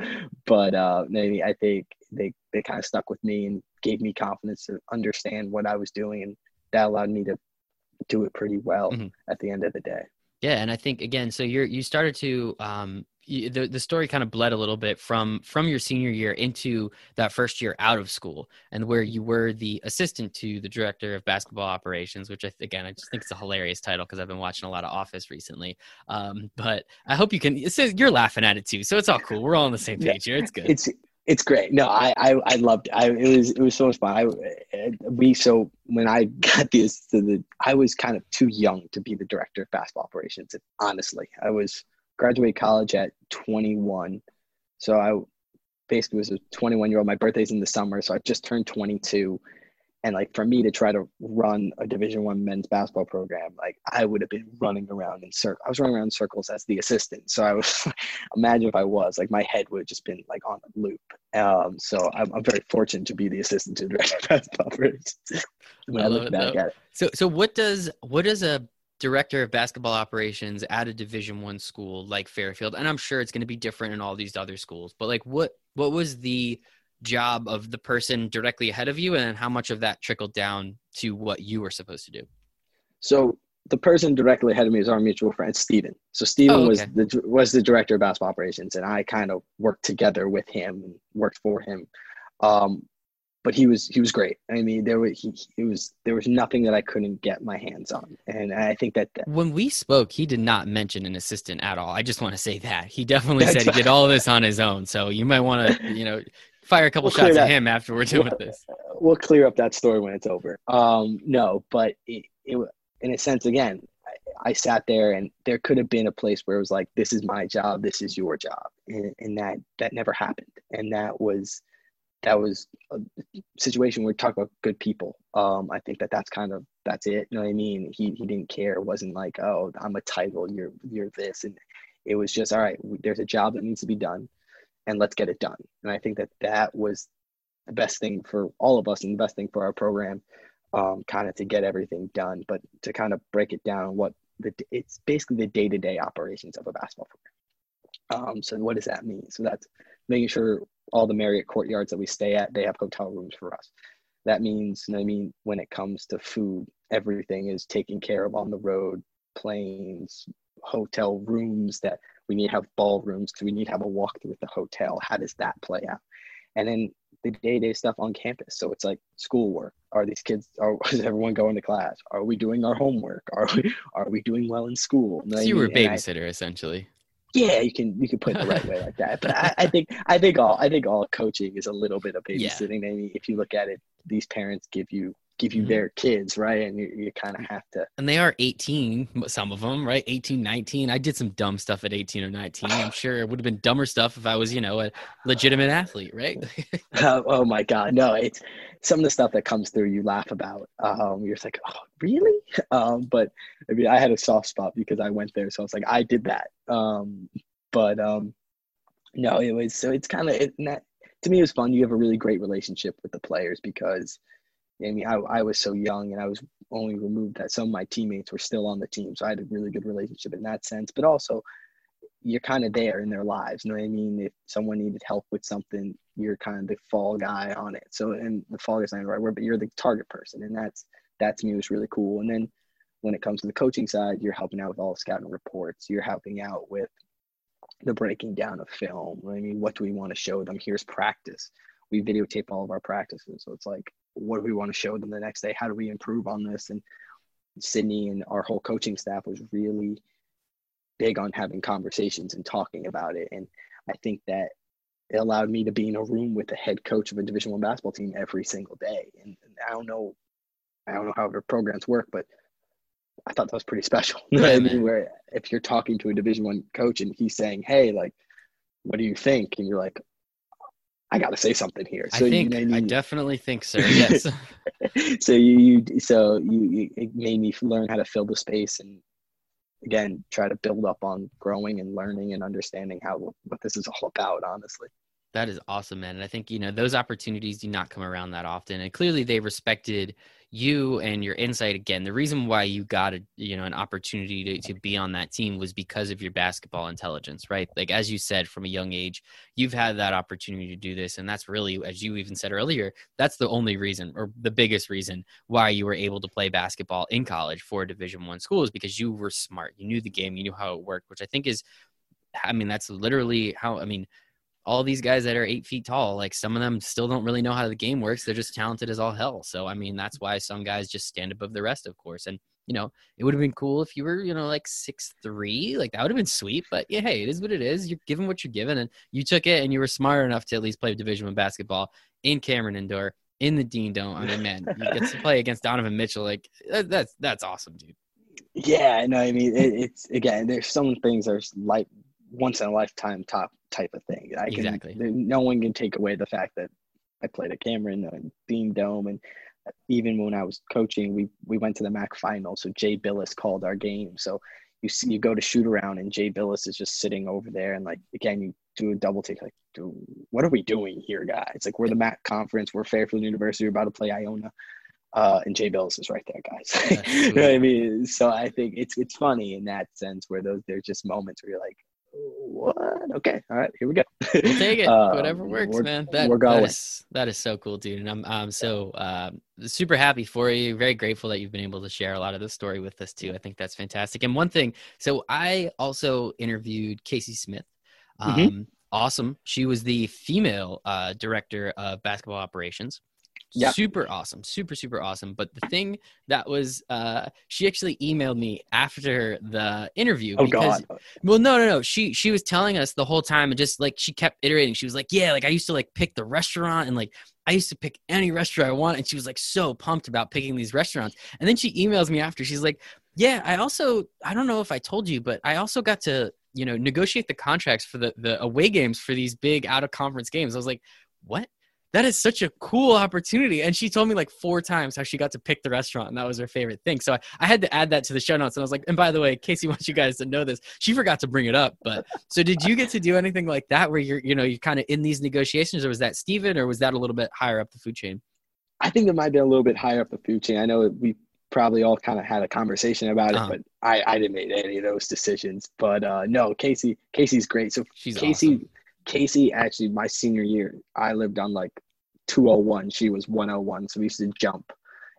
but uh, maybe I think they, they kind of stuck with me and gave me confidence to understand what I was doing. And that allowed me to do it pretty well mm-hmm. at the end of the day. Yeah, and I think again, so you're you started to um, the the story kind of bled a little bit from from your senior year into that first year out of school and where you were the assistant to the director of basketball operations which I, again i just think it's a hilarious title because i've been watching a lot of office recently um, but i hope you can it says you're laughing at it too so it's all cool we're all on the same page yeah, here it's good. it's it's great no i i, I loved it I, it was it was so much fun i we so when i got this to the i was kind of too young to be the director of basketball operations honestly i was graduated college at 21. So I basically was a 21 year old. My birthday's in the summer, so I just turned 22. And like for me to try to run a Division One men's basketball program, like I would have been running around in circles. I was running around in circles as the assistant. So I was imagine if I was like my head would have just been like on a loop. Um, so I'm, I'm very fortunate to be the assistant to director basketball operations. when I, I look back at it. So so what does what does a director of basketball operations at a division one school like fairfield and i'm sure it's going to be different in all these other schools but like what what was the job of the person directly ahead of you and how much of that trickled down to what you were supposed to do so the person directly ahead of me is our mutual friend Steven. So Steven oh, okay. was the was the director of basketball operations, and I kind of worked together with him and worked for him. Um, but he was he was great. I mean, there was he, he was there was nothing that I couldn't get my hands on, and I think that, that when we spoke, he did not mention an assistant at all. I just want to say that he definitely said he did all of this on his own. So you might want to you know fire a couple we'll shots at him after we're done we'll, with this. We'll clear up that story when it's over. Um, no, but it, it in a sense again. I, I sat there, and there could have been a place where it was like, "This is my job. This is your job," and, and that that never happened. And that was that was a situation where we talk about good people. Um, I think that that's kind of that's it. You know what I mean? He he didn't care. It wasn't like, oh, I'm a title. You're you're this, and it was just all right. There's a job that needs to be done, and let's get it done. And I think that that was the best thing for all of us, and the best thing for our program, um, kind of to get everything done. But to kind of break it down, what the it's basically the day to day operations of a basketball program. Um, so what does that mean? So that's making sure all the Marriott courtyards that we stay at, they have hotel rooms for us. That means, I mean, when it comes to food, everything is taken care of on the road, planes, hotel rooms that we need to have ballrooms because we need to have a walkthrough at the hotel. How does that play out? And then the day-to-day stuff on campus. So it's like schoolwork. Are these kids? Are is everyone going to class? Are we doing our homework? Are we are we doing well in school? So you were a babysitter I, essentially. Yeah, you can you can put it the right way like that. But I, I, think I think all I think all coaching is a little bit of babysitting. Yeah. I mean, if you look at it, these parents give you give you mm-hmm. their kids right and you, you kind of have to and they are 18 some of them right 18 19 i did some dumb stuff at 18 or 19 i'm sure it would have been dumber stuff if i was you know a legitimate athlete right uh, oh my god no it's some of the stuff that comes through you laugh about um, you're like oh really um, but i mean i had a soft spot because i went there so i was like i did that um, but um, no it was so it's kind of it, that, to me it was fun you have a really great relationship with the players because I mean, I, I was so young and I was only removed that some of my teammates were still on the team. So I had a really good relationship in that sense. But also, you're kind of there in their lives. You know what I mean? If someone needed help with something, you're kind of the fall guy on it. So, and the fall guy's not the right word, but you're the target person. And that's, that to me was really cool. And then when it comes to the coaching side, you're helping out with all the scouting reports. You're helping out with the breaking down of film. I mean, what do we want to show them? Here's practice. We videotape all of our practices. So it's like what do we want to show them the next day? How do we improve on this? And Sydney and our whole coaching staff was really big on having conversations and talking about it. And I think that it allowed me to be in a room with the head coach of a division one basketball team every single day. And, and I don't know, I don't know how their programs work, but I thought that was pretty special. Yeah, I mean, where if you're talking to a division one coach and he's saying, Hey, like, what do you think? And you're like, I got to say something here. So I think you I definitely think so. Yes. so you, you so you, you, it made me learn how to fill the space and again try to build up on growing and learning and understanding how what this is all about. Honestly. That is awesome, man. And I think you know those opportunities do not come around that often. And clearly, they respected you and your insight again. The reason why you got a you know an opportunity to, to be on that team was because of your basketball intelligence right? Like as you said from a young age you've had that opportunity to do this and that's really as you even said earlier that's the only reason or the biggest reason why you were able to play basketball in college for division one school is because you were smart. You knew the game. You knew how it worked which i think is i mean that's literally how i mean all these guys that are eight feet tall, like some of them still don't really know how the game works. They're just talented as all hell. So I mean, that's why some guys just stand above the rest, of course. And you know, it would have been cool if you were, you know, like six three, like that would have been sweet. But yeah, hey, it is what it is. You're given what you're given, and you took it, and you were smart enough to at least play Division One basketball in Cameron Indoor in the Dean Dome. I mean, man, you get to play against Donovan Mitchell. Like that's that's awesome, dude. Yeah, no, I mean it, it's again. There's some things are like once in a lifetime top type of thing. I can, exactly. No one can take away the fact that I played at Cameron and Dean Dome, and even when I was coaching, we we went to the MAAC final. So Jay Bilas called our game. So you see, you go to shoot around, and Jay Bilas is just sitting over there, and like again, you do a double take, like, what are we doing here, guys? Like we're the MAAC conference, we're Fairfield University, we're about to play Iona. Uh, and Jay Bilas is right there, guys. you know what I mean? So I think it's it's funny in that sense where those there's just moments where you're like, what? Okay, all right, here we go. we'll take it. Uh, Whatever works, man. That, we're going. That is, that is so cool, dude. And I'm I'm so uh, super happy for you. Very grateful that you've been able to share a lot of the story with us too. I think that's fantastic. And one thing, so I also interviewed Casey Smith. Mm-hmm. Um, mm-hmm. Awesome. She was the female uh, director of basketball operations yeah. super awesome super super awesome but the thing that was uh she actually emailed me after the interview oh because, god well no no no she she was telling us the whole time and just like she kept iterating she was like yeah like i used to like pick the restaurant and like I used to pick any restaurant I want, and she was like so pumped about picking these restaurants. And then she emails me after. She's like, "Yeah, I also I don't know if I told you, but I also got to you know negotiate the contracts for the the away games for these big out of conference games." I was like, "What?" That is such a cool opportunity. And she told me like four times how she got to pick the restaurant and that was her favorite thing. So I, I had to add that to the show notes. And I was like, and by the way, Casey wants you guys to know this. She forgot to bring it up. But so did you get to do anything like that where you're, you know, you're kind of in these negotiations or was that Steven or was that a little bit higher up the food chain? I think it might be a little bit higher up the food chain. I know we probably all kind of had a conversation about it, uh-huh. but I, I didn't make any of those decisions. But uh, no, Casey, Casey's great. So She's Casey, awesome. Casey actually my senior year, I lived on like 201 she was 101 so we used to jump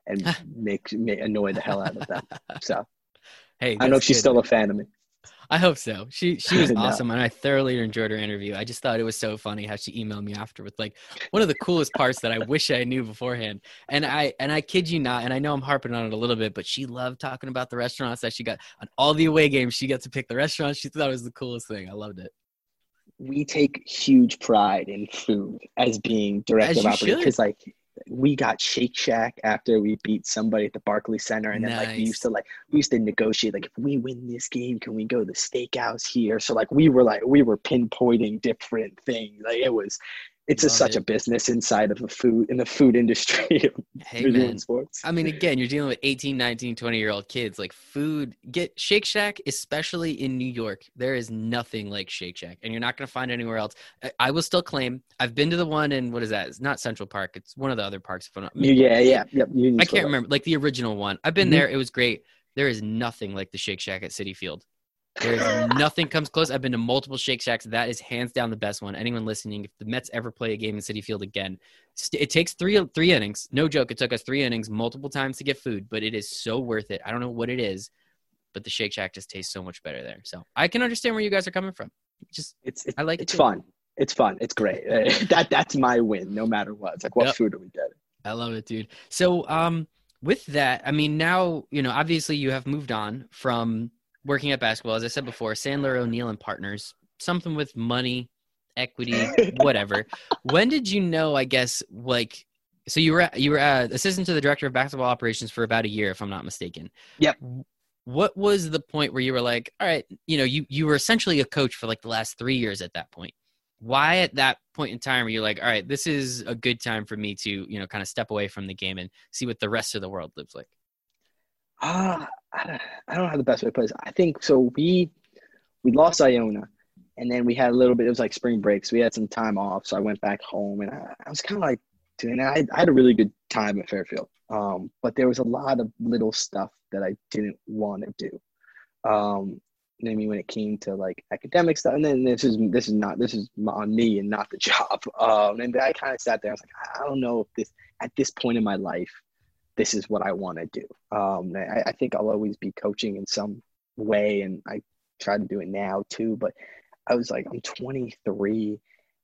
and make, make annoy the hell out of them so hey i don't know if she's still a fan of me I hope so. She she was No. awesome, and I thoroughly enjoyed her interview. I just thought it was so funny how she emailed me after with like one of the coolest parts that I wish I knew beforehand. And I and I kid you not, and I know I'm harping on it a little bit, but she loved talking about the restaurants that she got on all the away games. She got to pick the restaurants. She thought it was the coolest thing. I loved it. We take huge pride in food as being As directive you operator because like we got Shake Shack after we beat somebody at the Barclays Center, and then like we used to like we used to negotiate like if we win this game, can we go to the steakhouse here? So like we were like we were pinpointing different things. Like it was, it's just such it. a business inside of the food in the food industry Hey man. Sports. I mean, again, you're dealing with 18, 19, 20 year old kids. Like food, get Shake Shack, especially in New York. There is nothing like Shake Shack, and you're not going to find anywhere else. I, I will still claim I've been to the one in what is that? It's not Central Park. It's one of the other parks. If I'm not, yeah, yeah. Union I can't remember, like the original one. I've been Mhm. there. It was great. There is nothing like the Shake Shack at Citi Field. There is nothing comes close. I've been to multiple Shake Shacks. That is hands down the best one. Anyone listening, if the Mets ever play a game in Citi Field again, st- it takes three three innings. No joke. It took us three innings, multiple times to get food, but it is so worth it. I don't know what it is, but the Shake Shack just tastes so much better there. So I can understand where you guys are coming from. Just It's it's, I like it it's too. fun. It's fun. It's great. that that's my win, no matter what. It's like what Yep. food are we getting? I love it, dude. So, um, with that, I mean, now you know, obviously, you have moved on from working at basketball. As I said before, Sandler O'Neill and Partners, something with money, equity, whatever. when did you know? I guess like, so you were you were uh, assistant to the director of basketball operations for about a year, if I'm not mistaken. Yep. What was the point where you were like, all right, you know, you you were essentially a coach for like the last three years at that point why at that point in time were you like all right this is a good time for me to you know kind of step away from the game and see what the rest of the world lives like Ah, I don't, I don't have the best way to put this. I think so. We we lost Iona, and then we had a little bit. It was like spring break, so we had some time off. So I went back home, and I, I was kind of like doing. I, I had a really good time at Fairfield, um, but there was a lot of little stuff that I didn't want to do. Um, I mean, when it came to like academic stuff, and then this is this is not this is on me and not the job. Um, and I kind of sat there. I was like, I don't know if this at this point in my life this is what I want to do. Um, I, I think I'll always be coaching in some way, and I try to do it now too. But I was like, I'm 23,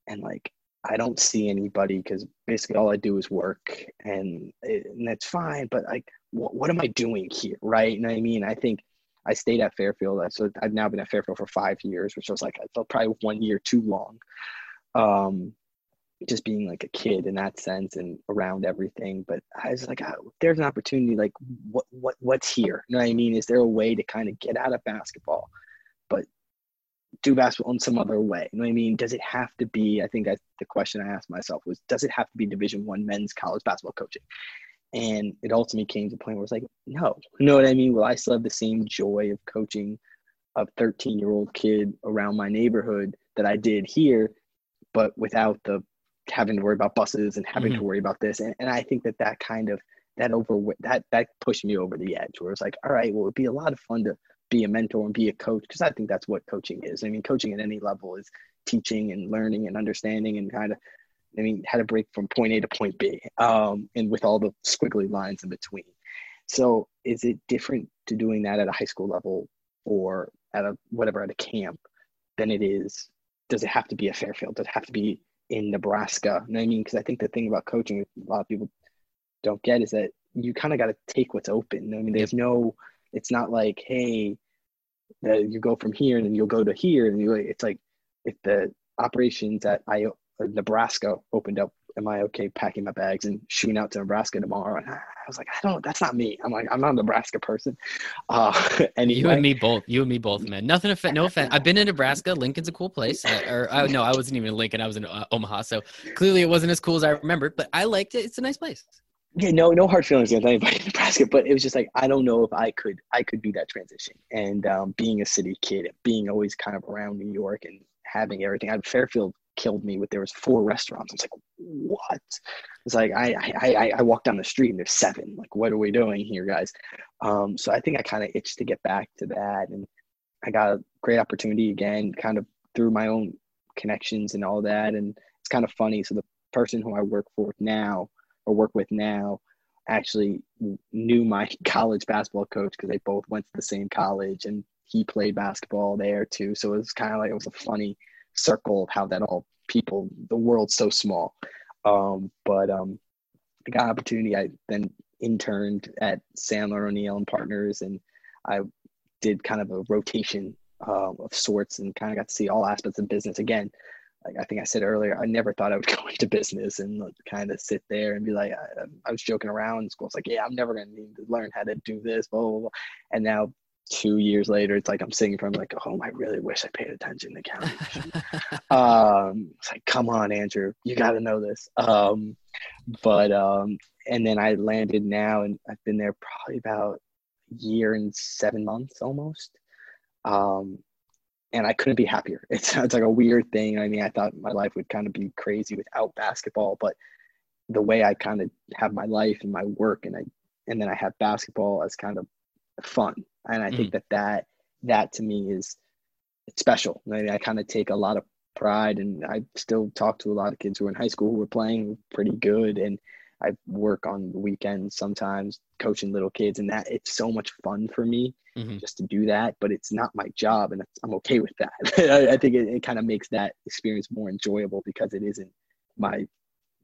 and like I don't see anybody because basically all I do is work, and and that's fine. But like, what, what am I doing here, right? What I mean? I think I stayed at Fairfield, so I've now been at Fairfield for five years, which was like I felt probably one year too long. Um, just being like a kid in that sense and around everything. But I was like, oh, there's an opportunity. Like, what what what's here? You know what I mean? Is there a way to kind of get out of basketball, but do basketball in some other way? You know what I mean? Does it have to be? I think I, the question I asked myself was, does it have to be Division One men's college basketball coaching? And it ultimately came to a point where it's like, no, you know what I mean? Will I still have the same joy of coaching a 13 year old kid around my neighborhood that I did here, but without the having to worry about buses and having Mhm. to worry about this. And, and I think that that kind of that over that that pushed me over the edge where it's like, all right, well, it'd be a lot of fun to be a mentor and be a coach because I think that's what coaching is. I mean, coaching at any level is teaching and learning and understanding and kind of, I mean, how to break from point A to point B, um, and with all the squiggly lines in between. So, is it different to doing that at a high school level or at a whatever at a camp than it is? Does it have to be a Fairfield? Does it have to be in Nebraska? You know what I mean? Because I think the thing about coaching, a lot of people don't get is that you kind of got to take what's open. I mean, there's no, it's not like, hey, that you go from here and then you'll go to here, and you. It's like if the operations at I, Nebraska opened up, am I okay packing my bags and shooting out to Nebraska tomorrow? And I was like, I don't. That's not me. I'm like, I'm not a Nebraska person. Uh, anyway, you and me both you and me both man nothing off- no offense i've been in nebraska lincoln's a cool place I, or I, no i wasn't even in lincoln i was in uh, omaha so clearly it wasn't as cool as i remembered but i liked it it's a nice place yeah, no, no hard feelings against anybody in Nebraska, but it was just like I don't know if I could, I could do that transition. And um, being a city kid, being always kind of around New York and having everything, I, had Fairfield killed me with there was four restaurants. I was like, what? It's like I, I, I, walked down the street and there's seven. Like, what are we doing here, guys? Um, so I think I kind of itched to get back to that, and I got a great opportunity again, kind of through my own connections and all that. And it's kind of funny. So the person who I work for now or work with now actually knew my college basketball coach because they both went to the same college and he played basketball there too. So it was kind of like it was a funny circle of how that all people the world's so small. Um, but um, I got opportunity. I then interned at Sandler O'Neill and Partners, and I did kind of a rotation uh, of sorts and kind of got to see all aspects of business again. Like I think I said earlier, I never thought I would go into business and kind of sit there and be like, I, I was joking around in school. It's like, yeah, I'm never going to need to learn how to do this, blah, blah, blah. And now two years later, it's like I'm sitting from like, oh, I really wish I paid attention to accounting. um, it's like, come on, Andrew, you got to know this. Um, but um, and then I landed now, and I've been there probably about a year and seven months almost. Um, and I couldn't be happier. It's it's like a weird thing. I mean, I thought my life would kind of be crazy without basketball, but the way I kind of have my life and my work, and I and then I have basketball as kind of fun, and I mm think that that that to me is it's special. I, mean, I kind of take a lot of pride, and I still talk to a lot of kids who are in high school who are playing pretty good, and I work on the weekends sometimes coaching little kids, and that it's so much fun for me mm-hmm. just to do that. But it's not my job, and I'm okay with that. I, I, think it, it kind of makes that experience more enjoyable because it isn't my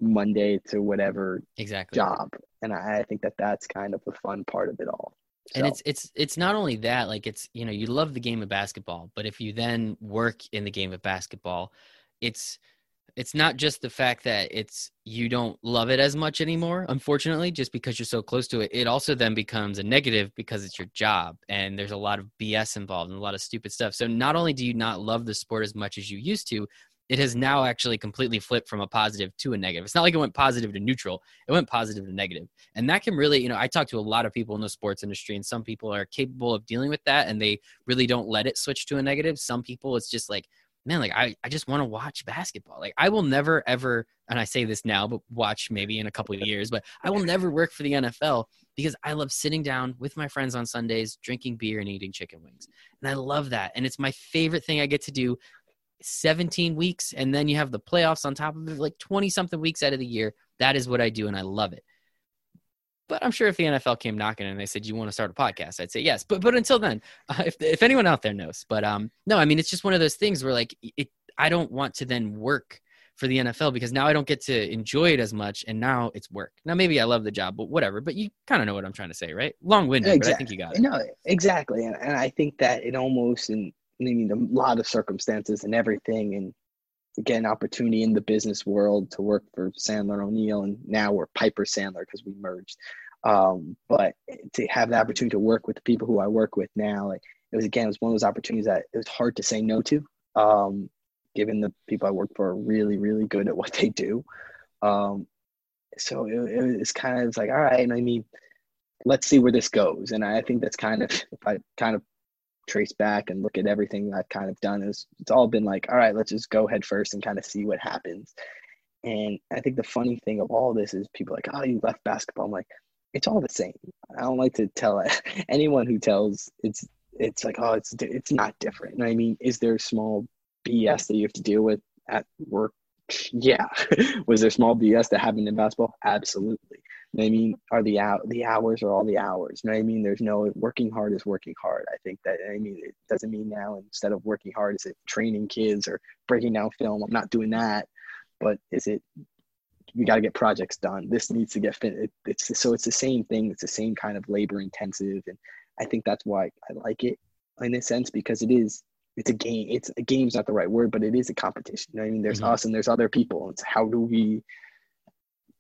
Monday to whatever exactly job, and I, I think that that's kind of the fun part of it all. So. And it's it's it's not only that, like it's you know you love the game of basketball, but if you then work in the game of basketball, it's it's not just the fact that it's you don't love it as much anymore unfortunately just because you're so close to it it also then becomes a negative because it's your job and there's a lot of bs involved and a lot of stupid stuff so not only do you not love the sport as much as you used to it has now actually completely flipped from a positive to a negative it's not like it went positive to neutral it went positive to negative and that can really you know i talk to a lot of people in the sports industry and some people are capable of dealing with that and they really don't let it switch to a negative some people it's just like man, like I, I just want to watch basketball. Like I will never ever, and I say this now, but watch maybe in a couple of years, but I will never work for the NFL because I love sitting down with my friends on Sundays, drinking beer and eating chicken wings. And I love that. And it's my favorite thing I get to do 17 weeks. And then you have the playoffs on top of it, like 20 something weeks out of the year. That is what I do. And I love it. But I'm sure if the NFL came knocking and they said you want to start a podcast, I'd say yes. But but until then, uh, if if anyone out there knows, but um, no, I mean it's just one of those things where like it, I don't want to then work for the NFL because now I don't get to enjoy it as much, and now it's work. Now maybe I love the job, but whatever. But you kind of know what I'm trying to say, right? Long winded, exactly. but I think you got it. No, exactly, and, and I think that it almost I mean a lot of circumstances and everything, and again opportunity in the business world to work for Sandler O'Neill and now we're Piper Sandler because we merged. Um, but to have the opportunity to work with the people who I work with now, like it was again, it was one of those opportunities that it was hard to say no to. Um, given the people I work for are really, really good at what they do. Um, so it, it was kind of like, all right, I mean, let's see where this goes. And I think that's kind of, if I kind of trace back and look at everything I've kind of done is it's all been like, all right, let's just go head first and kind of see what happens. And I think the funny thing of all this is people like, oh, you left basketball. I'm like, it's all the same. I don't like to tell anyone who tells it's it's like, oh, it's it's not different. I mean, is there small BS that you have to deal with at work? Yeah. Was there small BS that happened in basketball? Absolutely. I mean, are the out the hours are all the hours? You know what I mean? There's no working hard is working hard. I think that I mean it doesn't mean now instead of working hard is it training kids or breaking down film. I'm not doing that, but is it we got to get projects done. This needs to get fit. It, it's so it's the same thing. It's the same kind of labor intensive, and I think that's why I like it in a sense because it is it's a game. It's a game's not the right word, but it is a competition. You know I mean, there's mm-hmm. us and there's other people. It's how do we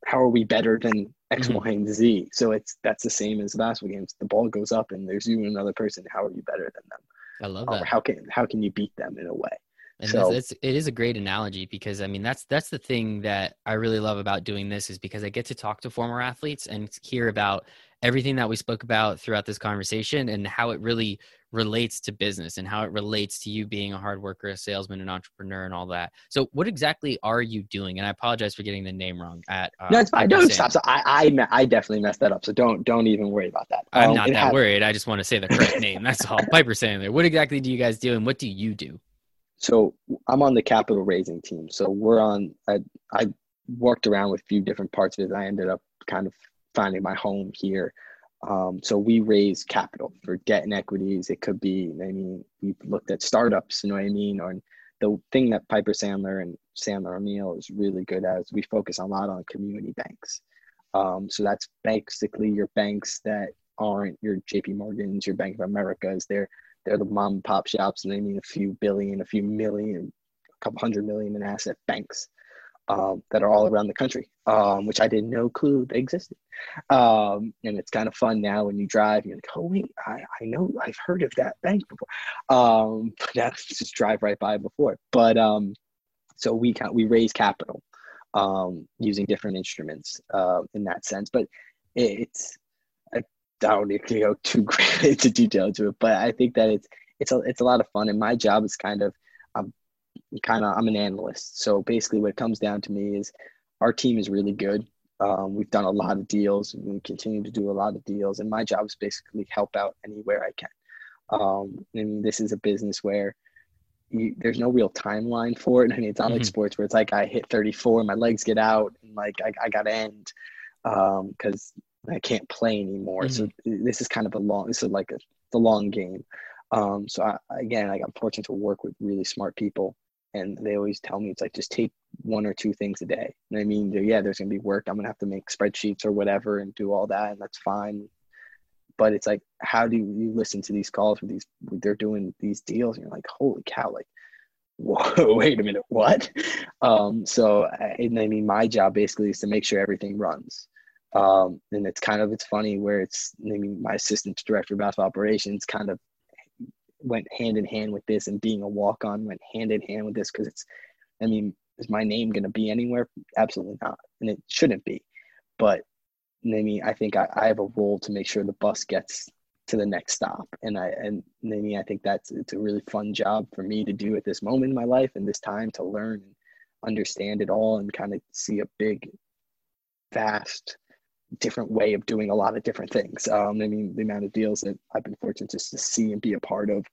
how are we better than X, mm-hmm. Y, and Z? So it's that's the same as the basketball games. The ball goes up and there's you and another person. How are you better than them? I love that. Or how can how can you beat them in a way? And so, it's, it is a great analogy because I mean that's that's the thing that I really love about doing this is because I get to talk to former athletes and hear about everything that we spoke about throughout this conversation and how it really relates to business and how it relates to you being a hard worker, a salesman, an entrepreneur, and all that. So, what exactly are you doing? And I apologize for getting the name wrong. At uh, no, it's fine. Don't stop. So I, I, I definitely messed that up. So don't, don't even worry about that. I'm um, not that worried. I just want to say the correct name. That's all. Piper Sandler. What exactly do you guys do, and what do you do? so I'm on the capital raising team. So we're on. I, I worked around with a few different parts of it. I ended up kind of finding my home here. Um, so we raise capital for debt and equities. It could be, I mean, we've looked at startups, you know what I mean? Or the thing that Piper Sandler and Sandler O'Neill is really good at is we focus a lot on community banks. Um, so that's basically your banks that aren't your JP Morgans, your Bank of Americas. They're they're the mom and pop shops, and they mean a few billion, a few million, a couple hundred million in asset banks um, that are all around the country, um, which I did no clue they existed. Um, and it's kind of fun now when you drive, you're like, oh, wait, I, I know I've heard of that bank before. Um, that's just drive right by before. But um, so we, can we raise capital um, using different instruments uh, in that sense. But it's, I don't need to go too great into detail to it, but I think that it's, it's a, it's a lot of fun. And my job is kind of, um, kind of I'm an analyst. So basically, what it comes down to me is our team is really good. Um, we've done a lot of deals, and we continue to do a lot of deals. And my job is basically help out anywhere I can. Um, and this is a business where you, there's no real timeline for it. I mean, it's not mm-hmm. like sports where it's like I hit 34, my legs get out, and like I, I got to end because um, I can't play anymore. Mm-hmm. So this is kind of a long. This is like a the long game. Um, so I, again, like I'm fortunate to work with really smart people and they always tell me it's like just take one or two things a day. And I mean, yeah, there's gonna be work. I'm gonna have to make spreadsheets or whatever and do all that, and that's fine. But it's like, how do you listen to these calls with these? They're doing these deals, and you're like, holy cow! Like, whoa, wait a minute, what? Um, so, and I mean, my job basically is to make sure everything runs. Um, and it's kind of it's funny where it's I mean, my assistant director of basketball operations kind of went hand in hand with this and being a walk on went hand in hand with this because it's i mean is my name going to be anywhere? Absolutely not and it shouldn't be. But i mean i think I, I have a role to make sure the bus gets to the next stop and i and I mean i think that's it's a really fun job for me to do at this moment in my life and this time to learn and understand it all and kind of see a big vast different way of doing a lot of different things. Um, I mean, the amount of deals that I've been fortunate just to see and be a part of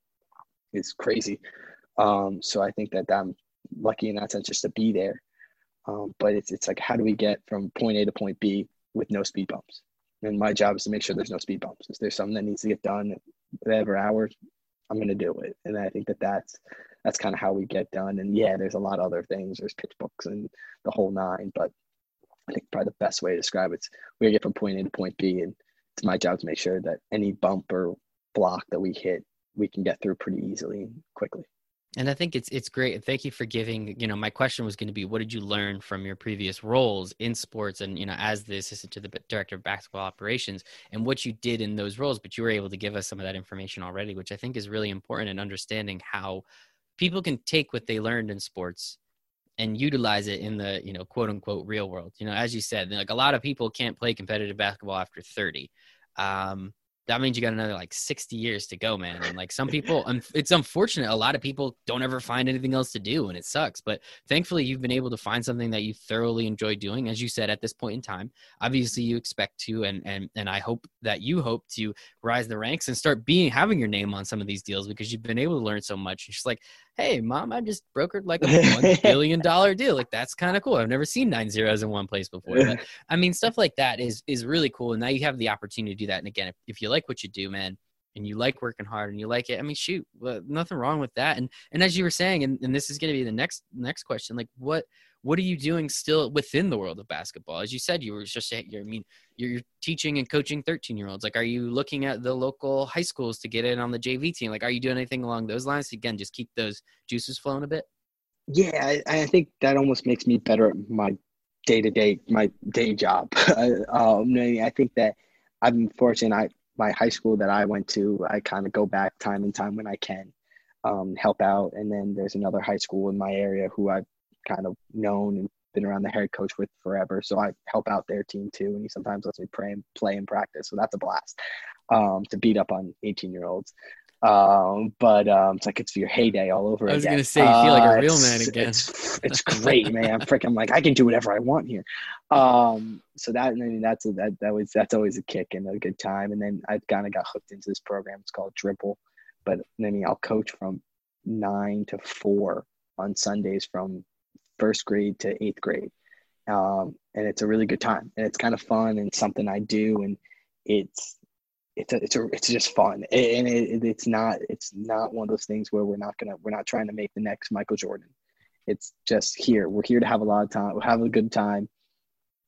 is crazy. Um, so I think that I'm lucky in that sense just to be there. Um, but it's it's like how do we get from point A to point B with no speed bumps? And my job is to make sure there's no speed bumps. If there's something that needs to get done whatever hours, I'm going to do it. And I think that that's that's kind of how we get done. And yeah, there's a lot of other things. There's pitch books and the whole nine, but I think probably the best way to describe it's we get from point A to point B, and it's my job to make sure that any bump or block that we hit, we can get through pretty easily and quickly. And I think it's it's great. Thank you for giving. You know, my question was going to be, what did you learn from your previous roles in sports, and you know, as the assistant to the director of basketball operations, and what you did in those roles? But you were able to give us some of that information already, which I think is really important in understanding how people can take what they learned in sports and utilize it in the you know quote unquote real world. You know as you said like a lot of people can't play competitive basketball after 30 um, that means you got another like 60 years to go, man. And like some people, it's unfortunate. A lot of people don't ever find anything else to do and it sucks. But thankfully, you've been able to find something that you thoroughly enjoy doing. As you said, at this point in time, obviously you expect to, and, and, and I hope that you hope to rise the ranks and start being, having your name on some of these deals because you've been able to learn so much. And she's like, Hey mom, I just brokered like a one billion dollar deal. Like that's kind of cool. I've never seen nine zeros in one place before. But I mean, stuff like that is, is really cool. And now you have the opportunity to do that. And again, if, if you like like what you do, man, and you like working hard and you like it, I mean, shoot, nothing wrong with that. And and as you were saying, and, and this is going to be the next next question, like what what are you doing still within the world of basketball? As you said, you were just you're, I mean, you're teaching and coaching 13 year olds. Like, are you looking at the local high schools to get in on the JV team? Like, are you doing anything along those lines? Again, just keep those juices flowing a bit. Yeah, I, I think that almost makes me better at my day to day, my day job. um, I think that I'm fortunate. I my high school that I went to, I kind of go back time and time when I can, um, help out. And then there's another high school in my area who I've kind of known and been around the head coach with forever. So I help out their team too. And he sometimes lets me pray and play and practice. So that's a blast um, to beat up on 18 year olds. Um, but um, it's like it's your heyday all over. I was again. gonna say, you feel like a uh, real man again. It's, it's great, man. I'm freaking like I can do whatever I want here. Um, so that I mean that's a, that that was that's always a kick and a good time. And then I kind of got hooked into this program. It's called Dribble, but I mean I'll coach from nine to four on Sundays from first grade to eighth grade. Um, and it's a really good time and it's kind of fun and something I do and it's it's a, it's a, it's just fun, and it, it's not it's not one of those things where we're not gonna we're not trying to make the next Michael Jordan. It's just here. We're here to have a lot of time. We'll have a good time,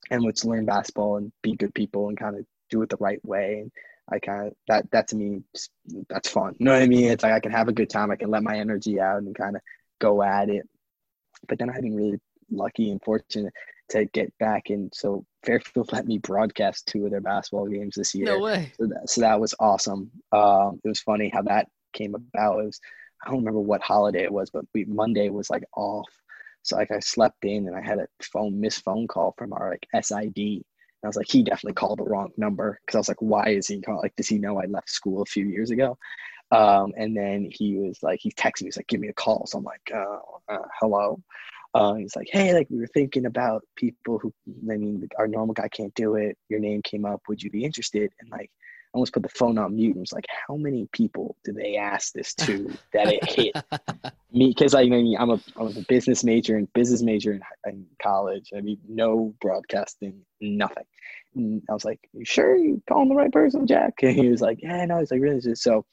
and let's learn basketball and be good people and kind of do it the right way. And I kind of that that to me that's fun. You know what I mean? It's like I can have a good time. I can let my energy out and kind of go at it. But then I haven't really lucky and fortunate to get back and so Fairfield let me broadcast two of their basketball games this year. No way. So that, so that was awesome. Um, it was funny how that came about. It was I don't remember what holiday it was, but we, Monday was like off. So like I slept in and I had a phone missed phone call from our like SID. And I was like, he definitely called the wrong number because I was like, why is he calling? Like, does he know I left school a few years ago? Um, and then he was like, he texted me, he's like, give me a call. So I'm like, uh, uh, hello. Uh, he's like, hey, like we were thinking about people who, I mean, our normal guy can't do it. Your name came up. Would you be interested? And like, I almost put the phone on mute and was like, how many people did they ask this to that it hit me? Because I mean, I'm a, I was a business major and business major in, in college. I mean, no broadcasting, nothing. And I was like, you sure you calling the right person, Jack? And he was like, yeah, no. He's like, really? So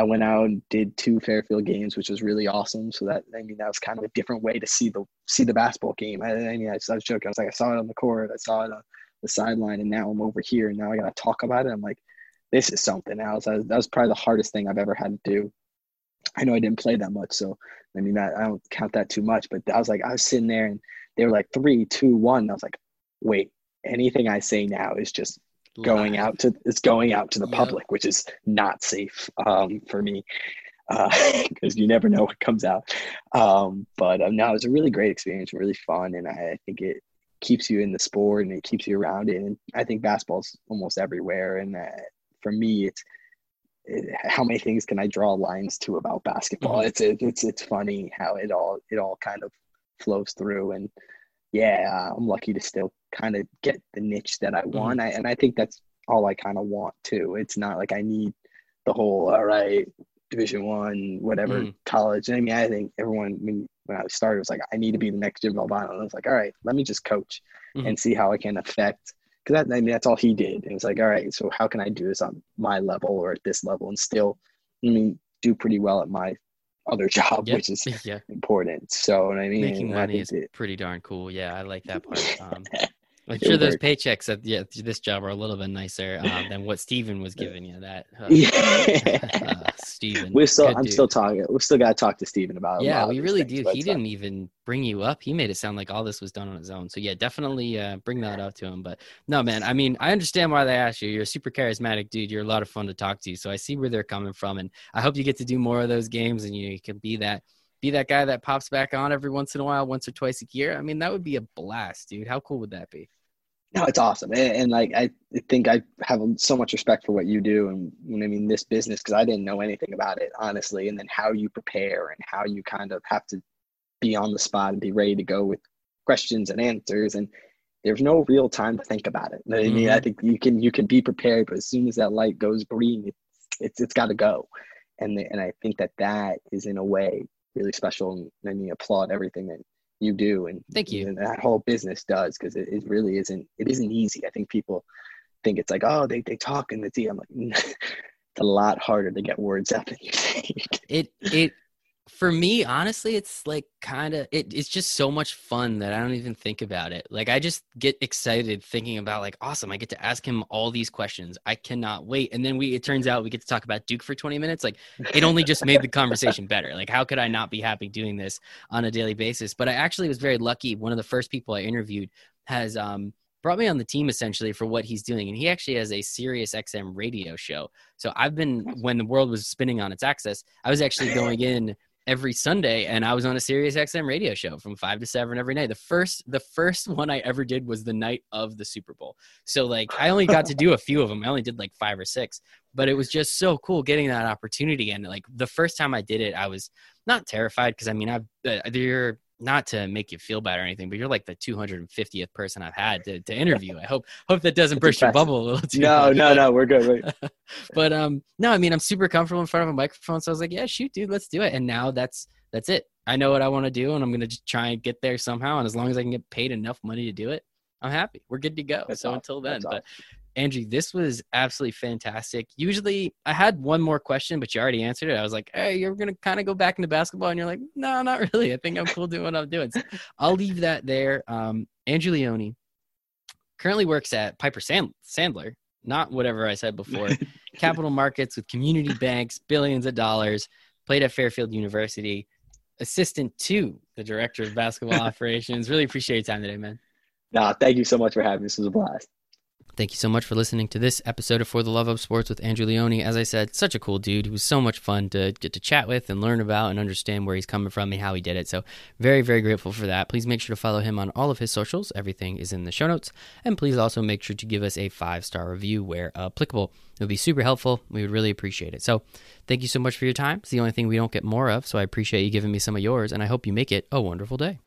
I went out and did two Fairfield games, which was really awesome. So that I mean that was kind of a different way to see the see the basketball game. I, I mean I, I was joking. I was like I saw it on the court, I saw it on the sideline, and now I'm over here, and now I got to talk about it. I'm like, this is something else. that was probably the hardest thing I've ever had to do. I know I didn't play that much, so I mean that, I don't count that too much. But I was like I was sitting there, and they were like three, two, one. I was like, wait, anything I say now is just going out to it's going out to the yep. public, which is not safe um, for me because uh, you never know what comes out. Um, but um, no, it was a really great experience, really fun, and I, I, think it keeps you in the sport and it keeps you around it. And I think basketball's almost everywhere, and uh, for me, it's it, how many things can I draw lines to about basketball? Mm-hmm. It's it, it's it's funny how it all it all kind of flows through and yeah, I'm lucky to still kind of get the niche that I want. Mm-hmm. I, and I think that's all I kind of want too. It's not like I need the whole, all right, division one, whatever mm. college. I mean, I think everyone, when, when I started, was like, I need to be the next Jim Valvano. And I was like, all right, let me just coach mm-hmm. and see how I can affect. Cause that, I mean, that's all he did. And it's like, all right, so how can I do this on my level or at this level and still, I mean, do pretty well at my other job, yep. which is yeah. important. So I mean, making money is it, pretty darn cool. Yeah, I like that part. Um, I'm sure those paychecks at yeah, this job are a little bit nicer uh, than what Steven was giving you. That uh, yeah, uh, Steven. We're still. I'm dude. still talking. We still got to talk to Steven about. Yeah, we really things, do. He didn't even bring you up. He made it sound like all this was done on his own. So yeah, definitely uh, bring that up to him. But no, man. I mean, I understand why they asked you. You're a super charismatic dude. You're a lot of fun to talk to. So I see where they're coming from, and I hope you get to do more of those games, and you, you can be that be that guy that pops back on every once in a while, once or twice a year. I mean, that would be a blast, dude. How cool would that be? No, it's awesome, and, and, like I think I have so much respect for what you do, and I mean this business because I didn't know anything about it honestly, and then how you prepare and how you kind of have to be on the spot and be ready to go with questions and answers, and there's no real time to think about it. I mean, mm-hmm. I think you can you can be prepared, but as soon as that light goes green, it's it's, it's got to go, and the, and I think that that is in a way really special, and, I you applaud everything that you do and thank you. and that whole business does because it, it really isn't it isn't easy. I think people think it's like oh they, they talk and it's i'm like it's a lot harder to get words out than you think. It it for me honestly it's like kind of it, it's just so much fun that i don't even think about it. Like i just get excited thinking about like awesome i get to ask him all these questions. I cannot wait. And then we it turns out we get to talk about duke for 20 minutes. Like it only just made the conversation better. Like how could i not be happy doing this on a daily basis? But i actually was very lucky. One of the first people i interviewed has um brought me on the team essentially for what he's doing. And he actually has a Sirius XM radio show. So I've been, when the world was spinning on its axis, I was actually going in every Sunday, and I was on a Sirius XM radio show from five to seven every night. The first, the first one I ever did was the night of the Super Bowl. So like, I only got to do a few of them. I only did like five or six, but it was just so cool getting that opportunity. And like the first time I did it, I was not terrified because I mean, I've uh, you're not to make you feel bad or anything, but you're like the 250th person I've had to, to interview. I hope hope that doesn't burst your bubble a little too. No, much. no, no, we're good. but um, no, I mean I'm super comfortable in front of a microphone, so I was like, yeah, shoot, dude, let's do it. And now that's that's it. I know what I want to do, and I'm gonna just try and get there somehow. And as long as I can get paid enough money to do it, I'm happy. We're good to go. That's so awesome. until then, that's but awesome. Andrew, this was absolutely fantastic. Usually I had one more question, but you already answered it. I was like, hey, you're going to kind of go back into basketball. And you're like, no, not really. I think I'm cool doing what I'm doing. So I'll leave that there. Um, Andrew Leone currently works at Piper Sand- Sandler, not whatever I said before, capital markets with community banks, billions of dollars, played at Fairfield University, assistant to the director of basketball operations. Really appreciate your time today, man. Nah, thank you so much for having me. This was a blast. Thank you so much for listening to this episode of For the Love of Sports with Andrew Leone. As I said, such a cool dude. He was so much fun to get to chat with and learn about and understand where he's coming from and how he did it. So, very, very grateful for that. Please make sure to follow him on all of his socials. Everything is in the show notes. And please also make sure to give us a five star review where applicable. It would be super helpful. We would really appreciate it. So, thank you so much for your time. It's the only thing we don't get more of. So, I appreciate you giving me some of yours, and I hope you make it a wonderful day.